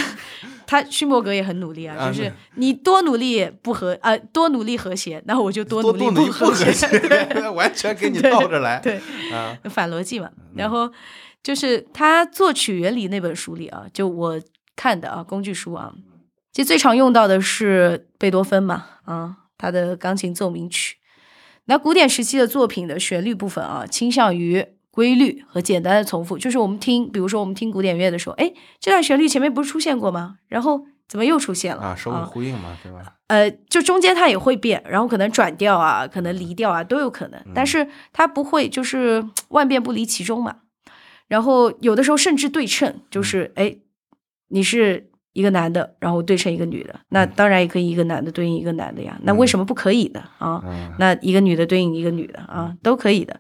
他勋伯格也很努力啊，就是你多努力不和呃多努力和谐，那我就多多努力不和和谐，完全给你倒着来。对，啊，反逻辑嘛。然后就是他作曲原理那本书里啊，就我看的啊工具书啊，其实最常用到的是贝多芬嘛，啊，他的钢琴奏鸣曲。那古典时期的作品的旋律部分啊，倾向于规律和简单的重复。就是我们听，比如说我们听古典乐的时候，哎，这段旋律前面不是出现过吗？然后怎么又出现了？啊，首尾呼应嘛，对吧？呃，就中间它也会变，然后可能转调啊，可能离调啊，都有可能。但是它不会就是万变不离其中嘛。然后有的时候甚至对称，就是哎，你是。一个男的，然后对称一个女的，那当然也可以一个男的对应一个男的呀。那为什么不可以的啊？那一个女的对应一个女的啊，都可以的。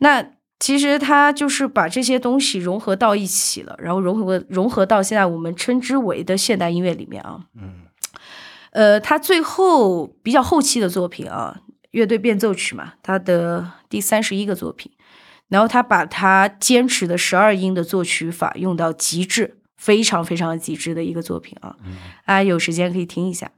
那其实他就是把这些东西融合到一起了，然后融合融合到现在我们称之为的现代音乐里面啊。嗯，呃，他最后比较后期的作品啊，乐队变奏曲嘛，他的第三十一个作品，然后他把他坚持的十二音的作曲法用到极致。非常非常极致的一个作品啊，大家有时间可以听一下。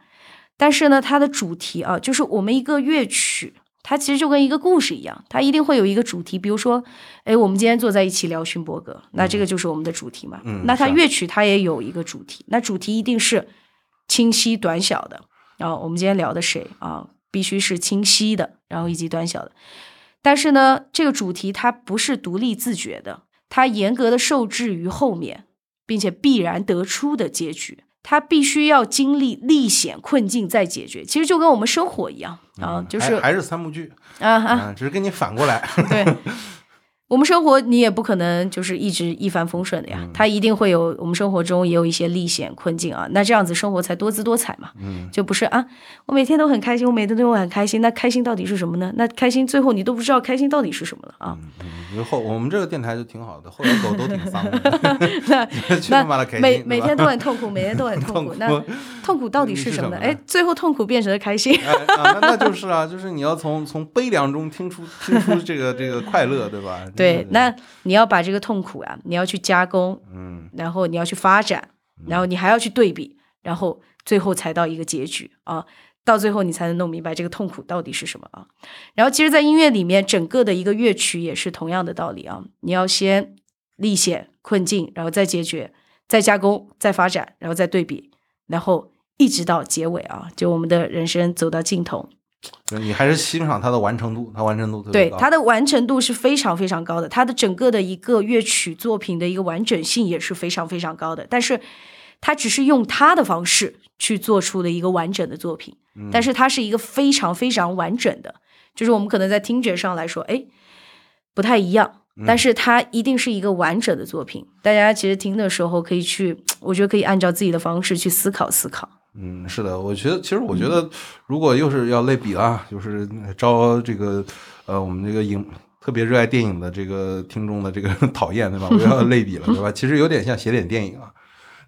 但是呢，它的主题啊，就是我们一个乐曲，它其实就跟一个故事一样，它一定会有一个主题。比如说，哎，我们今天坐在一起聊勋伯格，那这个就是我们的主题嘛。那它乐曲它也有一个主题，那主题一定是清晰短小的。然后我们今天聊的谁啊，必须是清晰的，然后以及短小的。但是呢，这个主题它不是独立自觉的，它严格的受制于后面。并且必然得出的结局，他必须要经历历险困境再解决。其实就跟我们生活一样啊，就是还是三部剧啊啊，只是跟你反过来。对。我们生活你也不可能就是一直一帆风顺的呀，它一定会有我们生活中也有一些历险困境啊，那这样子生活才多姿多彩嘛，嗯，就不是啊，我每天都很开心，我每天都很开心，那开心到底是什么呢？那开心最后你都不知道开心到底是什么了啊。嗯，后我们这个电台就挺好的，后来狗都挺脏的，那那每每天都很痛苦，每天都很 痛苦，那痛苦到底是什么呢？哎，最后痛苦变成了开心，啊，那就是啊，就是你要从从悲凉中听出听出这个这个快乐，对吧？对，那你要把这个痛苦啊，你要去加工，嗯，然后你要去发展，然后你还要去对比，然后最后才到一个结局啊，到最后你才能弄明白这个痛苦到底是什么啊。然后其实，在音乐里面，整个的一个乐曲也是同样的道理啊，你要先历险困境，然后再解决，再加工，再发展，然后再对比，然后一直到结尾啊，就我们的人生走到尽头。你还是欣赏它的完成度，它完成度特别高。对，它的完成度是非常非常高的，它的整个的一个乐曲作品的一个完整性也是非常非常高的。但是，它只是用它的方式去做出的一个完整的作品，但是它是一个非常非常完整的。就是我们可能在听觉上来说，哎，不太一样，但是它一定是一个完整的作品。大家其实听的时候可以去，我觉得可以按照自己的方式去思考思考。嗯，是的，我觉得其实我觉得，如果又是要类比啊，就是招这个呃，我们这个影特别热爱电影的这个听众的这个 讨厌，对吧？我要类比了，对吧？其实有点像写点电影啊，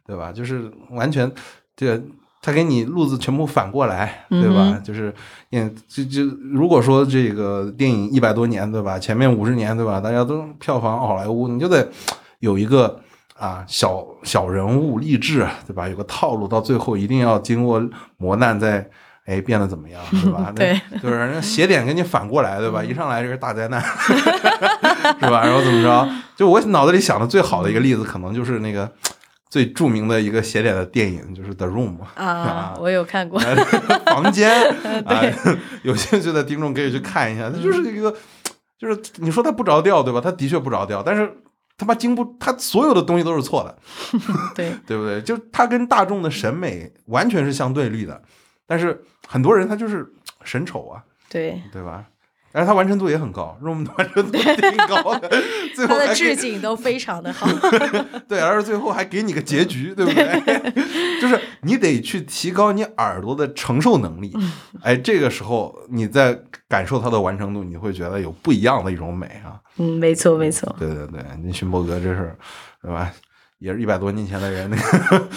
对吧？就是完全这他给你路子全部反过来，对吧？就是嗯，就就如果说这个电影一百多年，对吧？前面五十年，对吧？大家都票房好莱坞，你就得有一个。啊，小小人物励志，对吧？有个套路，到最后一定要经过磨难，再哎变得怎么样，对吧？对，就是人家斜点给你反过来，对吧？一上来就是大灾难，是吧？然后怎么着？就我脑子里想的最好的一个例子，可能就是那个最著名的一个斜点的电影，就是《The Room》啊，我有看过 房间啊，有兴趣的听众可以去看一下，它就是一个，就是你说它不着调，对吧？它的确不着调，但是。他妈经不，他所有的东西都是错的，对 对不对？就他跟大众的审美完全是相对立的，但是很多人他就是审丑啊，对对吧？但是它完成度也很高，让我们完成度挺高的。最后的置景都非常的好。对，而最后还给你个结局，对不对？就是你得去提高你耳朵的承受能力。哎，这个时候你在感受它的完成度，你会觉得有不一样的一种美啊。嗯，没错，没错。对对对，那勋伯格这是，对吧？也是一百多年前的人，那个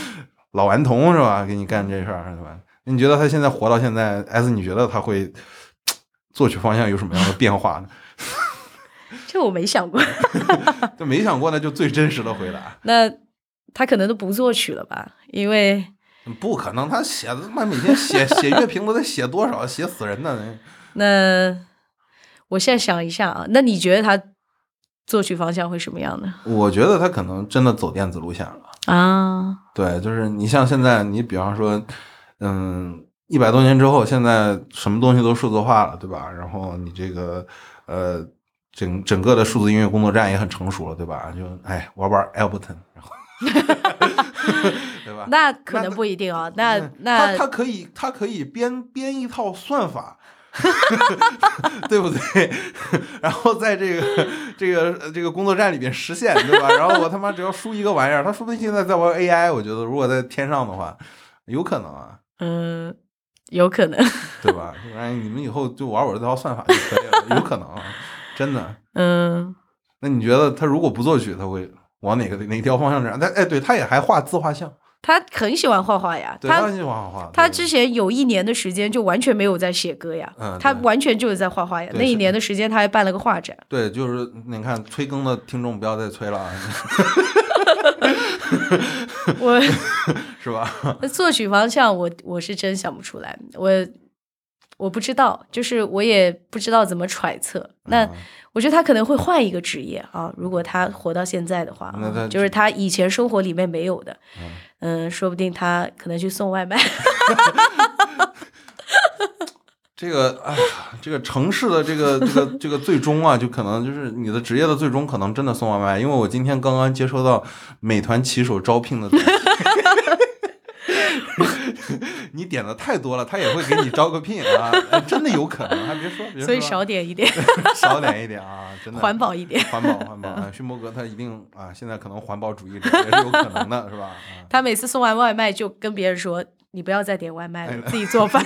老顽童是吧？给你干这事儿是吧？你觉得他现在活到现在，S，你觉得他会？作曲方向有什么样的变化呢？这我没想过，就没想过，那就最真实的回答。那他可能都不作曲了吧？因为不可能，他写的妈每天写写乐评都得写多少，写死人呢。那我现在想一下啊，那你觉得他作曲方向会什么样呢？我觉得他可能真的走电子路线了啊。对，就是你像现在，你比方说，嗯。一百多年之后，现在什么东西都数字化了，对吧？然后你这个呃，整整个的数字音乐工作站也很成熟了，对吧？就哎，玩玩 Ableton，然后，对吧？那可能不一定啊。那那他他可以他可以编编一套算法，对不对？然后在这个这个这个工作站里边实现，对吧？然后我他妈只要输一个玩意儿，他说不定现在在玩 AI。我觉得如果在天上的话，有可能啊。嗯。有可能，对吧？不然你们以后就玩我这套算法就可以了，有可能，真的。嗯，那你觉得他如果不作曲，他会往哪个哪条方向转？他哎，对他也还画自画像，他很喜欢画画呀。他很喜欢画画。他之前有一年的时间就完全没有在写歌呀，他完全就是在画画呀。那一年的时间他还办了个画展。对，就是你看催更的听众不要再催了啊。我 是吧？那作曲方向，我我是真想不出来，我我不知道，就是我也不知道怎么揣测。那我觉得他可能会换一个职业啊，如果他活到现在的话，就是他以前生活里面没有的，嗯，说不定他可能去送外卖。这个哎呀，这个城市的这个这个这个最终啊，就可能就是你的职业的最终，可能真的送外卖。因为我今天刚刚接收到美团骑手招聘的，你点的太多了，他也会给你招个聘啊，真的有可能，还别说，所以少点一点，少点一点啊，真的环保一点，环保环保。啊，勋伯格他一定啊，现在可能环保主义者也是有可能的，是吧？他每次送完外卖就跟别人说：“你不要再点外卖了，自己做饭。”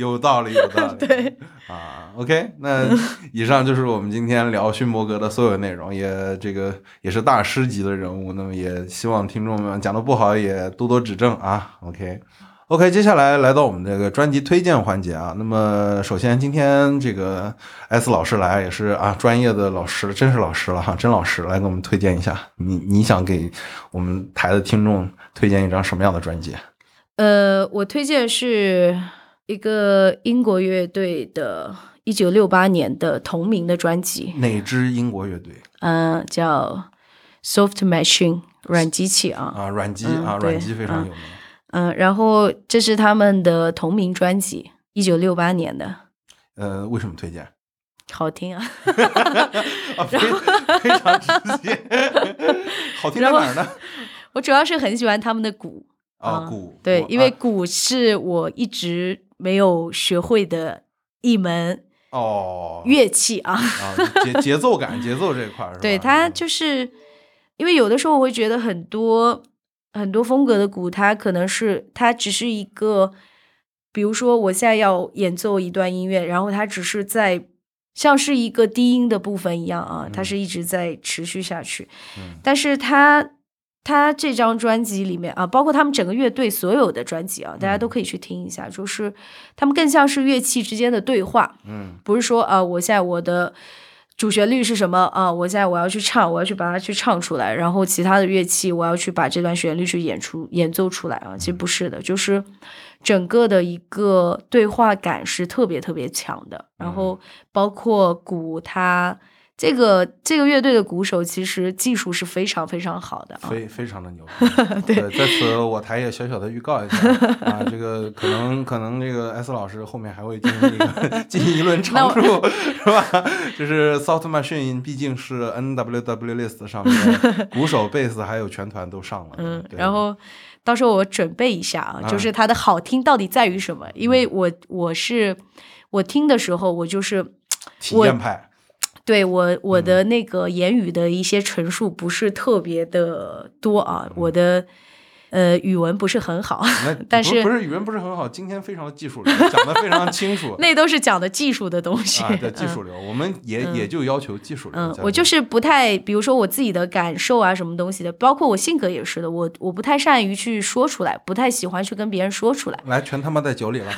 有道理，有道理。对啊，OK，那 以上就是我们今天聊勋伯格的所有内容，也这个也是大师级的人物。那么也希望听众们讲的不好也多多指正啊。OK，OK，接下来来到我们这个专辑推荐环节啊。那么首先今天这个 S 老师来也是啊，专业的老师，真是老师了哈，真老师来给我们推荐一下。你你想给我们台的听众推荐一张什么样的专辑？呃，我推荐是。一个英国乐队的一九六八年的同名的专辑，哪支英国乐队？嗯，叫 Soft Machine 软机器啊啊，软机啊，软机非常有名。嗯，然后这是他们的同名专辑，一九六八年的。呃，为什么推荐？好听啊！非非常直接，好听在哪儿呢？我主要是很喜欢他们的鼓啊，鼓对，因为鼓是我一直。没有学会的一门哦。乐器啊，节节奏感、节奏这一块？对，它就是因为有的时候我会觉得很多很多风格的鼓，它可能是它只是一个，比如说我现在要演奏一段音乐，然后它只是在像是一个低音的部分一样啊，它是一直在持续下去，但是它。他这张专辑里面啊，包括他们整个乐队所有的专辑啊，大家都可以去听一下。就是他们更像是乐器之间的对话，嗯，不是说啊，我现在我的主旋律是什么啊，我现在我要去唱，我要去把它去唱出来，然后其他的乐器我要去把这段旋律去演出演奏出来啊。其实不是的，就是整个的一个对话感是特别特别强的。然后包括鼓，它。这个这个乐队的鼓手其实技术是非常非常好的，非非常的牛。对，在此我台也小小的预告一下 啊，这个可能可能这个 S 老师后面还会进行一个进行一轮阐述，是吧？就是 Soft Machine 毕竟是 NWW List 上面鼓手、贝斯还有全团都上了。嗯，然后到时候我准备一下啊，就是它的好听到底在于什么？因为我我是我听的时候我就是体验派。对我我的那个言语的一些陈述不是特别的多啊，我的。呃，语文不是很好，但是不是语文不是很好？今天非常的技术流，讲的非常清楚。那都是讲的技术的东西，的 技术流，我们也也就要求技术流。嗯，我就是不太，比如说我自己的感受啊，什么东西的，包括我性格也是的，我我不太善于去说出来，不太喜欢去跟别人说出来。来，全他妈在酒里了。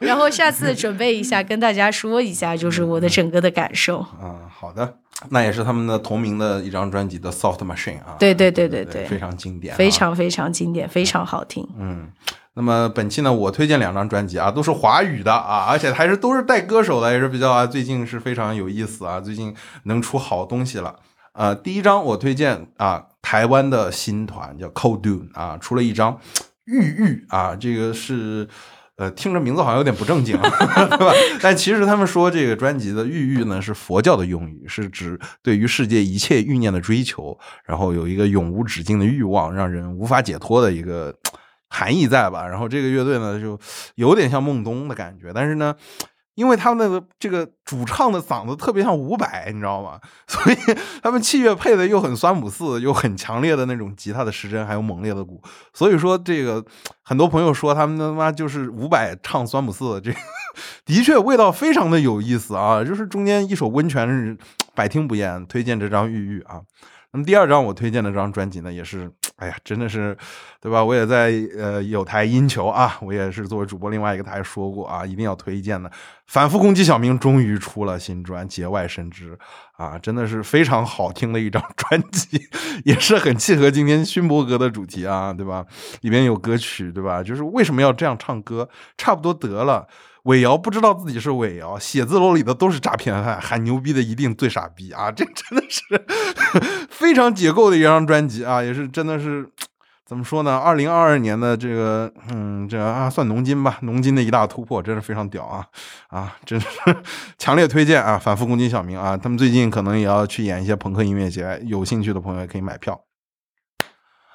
然后下次准备一下，跟大家说一下，就是我的整个的感受。嗯，好的。那也是他们的同名的一张专辑的《Soft Machine》啊，对对对对对，非常经典，非常非常经典，非常好听。嗯，那么本期呢，我推荐两张专辑啊，都是华语的啊，而且还是都是带歌手的，也是比较啊，最近是非常有意思啊，最近能出好东西了。呃，第一张我推荐啊，台湾的新团叫 Cold Doom 啊，出了一张郁郁啊，这个是。呃，听着名字好像有点不正经，对吧？但其实他们说这个专辑的“郁郁”呢，是佛教的用语，是指对于世界一切欲念的追求，然后有一个永无止境的欲望，让人无法解脱的一个 含义在吧？然后这个乐队呢，就有点像梦东的感觉，但是呢。因为他们那个这个主唱的嗓子特别像伍佰，你知道吗？所以他们器乐配的又很酸姆四，又很强烈的那种吉他的失真，还有猛烈的鼓。所以说这个很多朋友说他们他妈就是伍佰唱酸姆四，这的确味道非常的有意思啊！就是中间一首温泉是百听不厌，推荐这张《郁郁》啊。那么第二张我推荐的这张专辑呢，也是。哎呀，真的是，对吧？我也在呃有台音球啊，我也是作为主播另外一个台说过啊，一定要推荐的。反复攻击小明终于出了新专《节外生枝》啊，真的是非常好听的一张 专辑，也是很契合今天勋伯格的主题啊，对吧？里面有歌曲，对吧？就是为什么要这样唱歌？差不多得了。韦瑶不知道自己是韦瑶，写字楼里的都是诈骗犯，喊牛逼的一定最傻逼啊！这真的是 非常解构的一张专辑啊，也是真的是怎么说呢？二零二二年的这个，嗯，这啊算农金吧，农金的一大突破，真是非常屌啊！啊，真是 强烈推荐啊！反复攻击小明啊，他们最近可能也要去演一些朋克音乐节，有兴趣的朋友可以买票。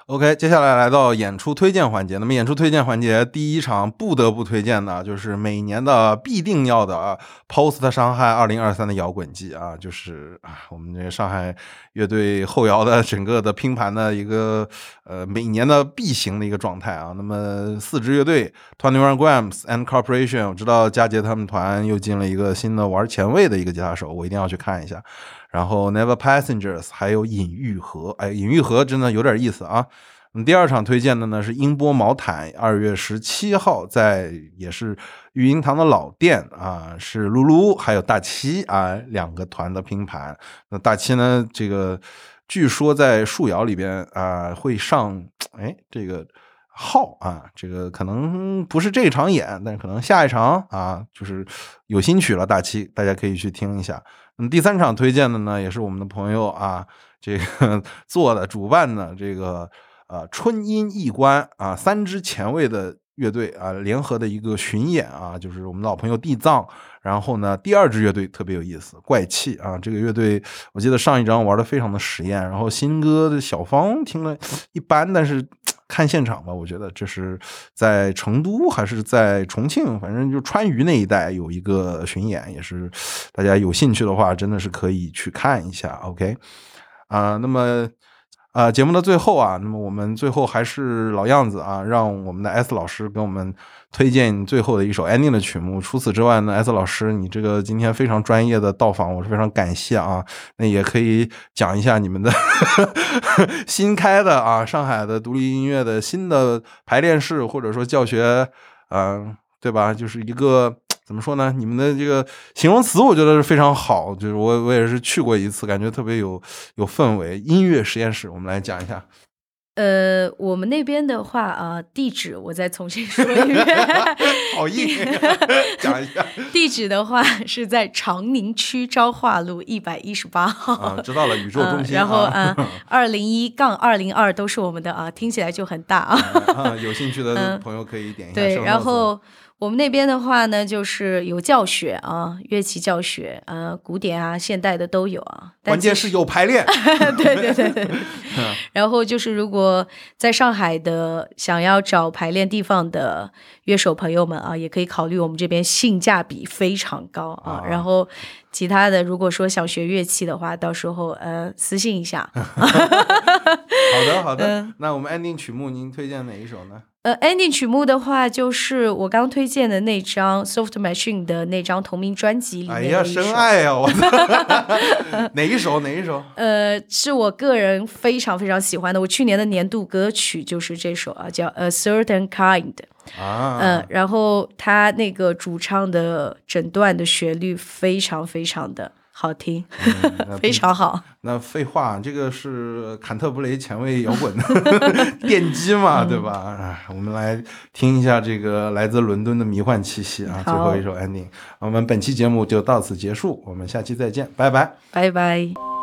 OK，接下来来到演出推荐环节。那么演出推荐环节第一场不得不推荐的就是每年的必定要的啊，Post 伤害二零二三的摇滚季啊，就是啊我们这个上海乐队后摇的整个的拼盘的一个呃每年的必行的一个状态啊。那么四支乐队，Twenty One Grams and Corporation，我知道佳杰他们团又进了一个新的玩前卫的一个吉他手，我一定要去看一下。然后 Never Passengers，还有尹玉和，哎，尹玉和真的有点意思啊。那第二场推荐的呢是音波毛毯，二月十七号在也是育婴堂的老店啊，是露露还有大七啊两个团的拼盘。那大七呢，这个据说在树摇里边啊会上，哎，这个号啊，这个可能不是这场演，但是可能下一场啊，就是有新曲了。大七，大家可以去听一下。那么第三场推荐的呢，也是我们的朋友啊，这个 做的主办的这个呃春音一关啊，三支前卫的乐队啊联合的一个巡演啊，就是我们老朋友地藏。然后呢，第二支乐队特别有意思，怪气啊！这个乐队我记得上一张玩的非常的实验，然后新歌的小芳听了一般，但是。看现场吧，我觉得这是在成都还是在重庆，反正就川渝那一带有一个巡演，也是大家有兴趣的话，真的是可以去看一下。OK，啊，那么。啊，节目的最后啊，那么我们最后还是老样子啊，让我们的 S 老师给我们推荐最后的一首 ending 的曲目。除此之外呢，S 老师，你这个今天非常专业的到访，我是非常感谢啊。那也可以讲一下你们的 新开的啊，上海的独立音乐的新的排练室，或者说教学，嗯，对吧？就是一个。怎么说呢？你们的这个形容词，我觉得是非常好。就是我我也是去过一次，感觉特别有有氛围。音乐实验室，我们来讲一下。呃，我们那边的话啊，地址我再重新说一遍。好硬，讲一下。地址的话是在长宁区昭化路一百一十八号。啊，知道了，宇宙中心。然后啊，二零一杠二零二都是我们的啊，听起来就很大啊。啊，有兴趣的朋友可以点一下。对，然后。我们那边的话呢，就是有教学啊，乐器教学，呃，古典啊，现代的都有啊。关键是有排练。对对对对。然后就是，如果在上海的想要找排练地方的乐手朋友们啊，也可以考虑我们这边性价比非常高啊。然后其他的，如果说想学乐器的话，到时候呃私信一下。好的好的，那我们安定曲目，您推荐哪一首呢？呃，ending 曲目的话，就是我刚推荐的那张 Soft Machine 的那张同名专辑里面。哎呀，深爱呀！我 哪一首？哪一首？呃，是我个人非常非常喜欢的。我去年的年度歌曲就是这首啊，叫 A Certain Kind。啊。嗯，然后他那个主唱的整段的旋律非常非常的。好听，非常好。那废话，这个是坎特布雷前卫摇滚的 奠基嘛，对吧？我们来听一下这个来自伦敦的迷幻气息啊，最后一首 ending。我们本期节目就到此结束，我们下期再见，拜拜，拜拜。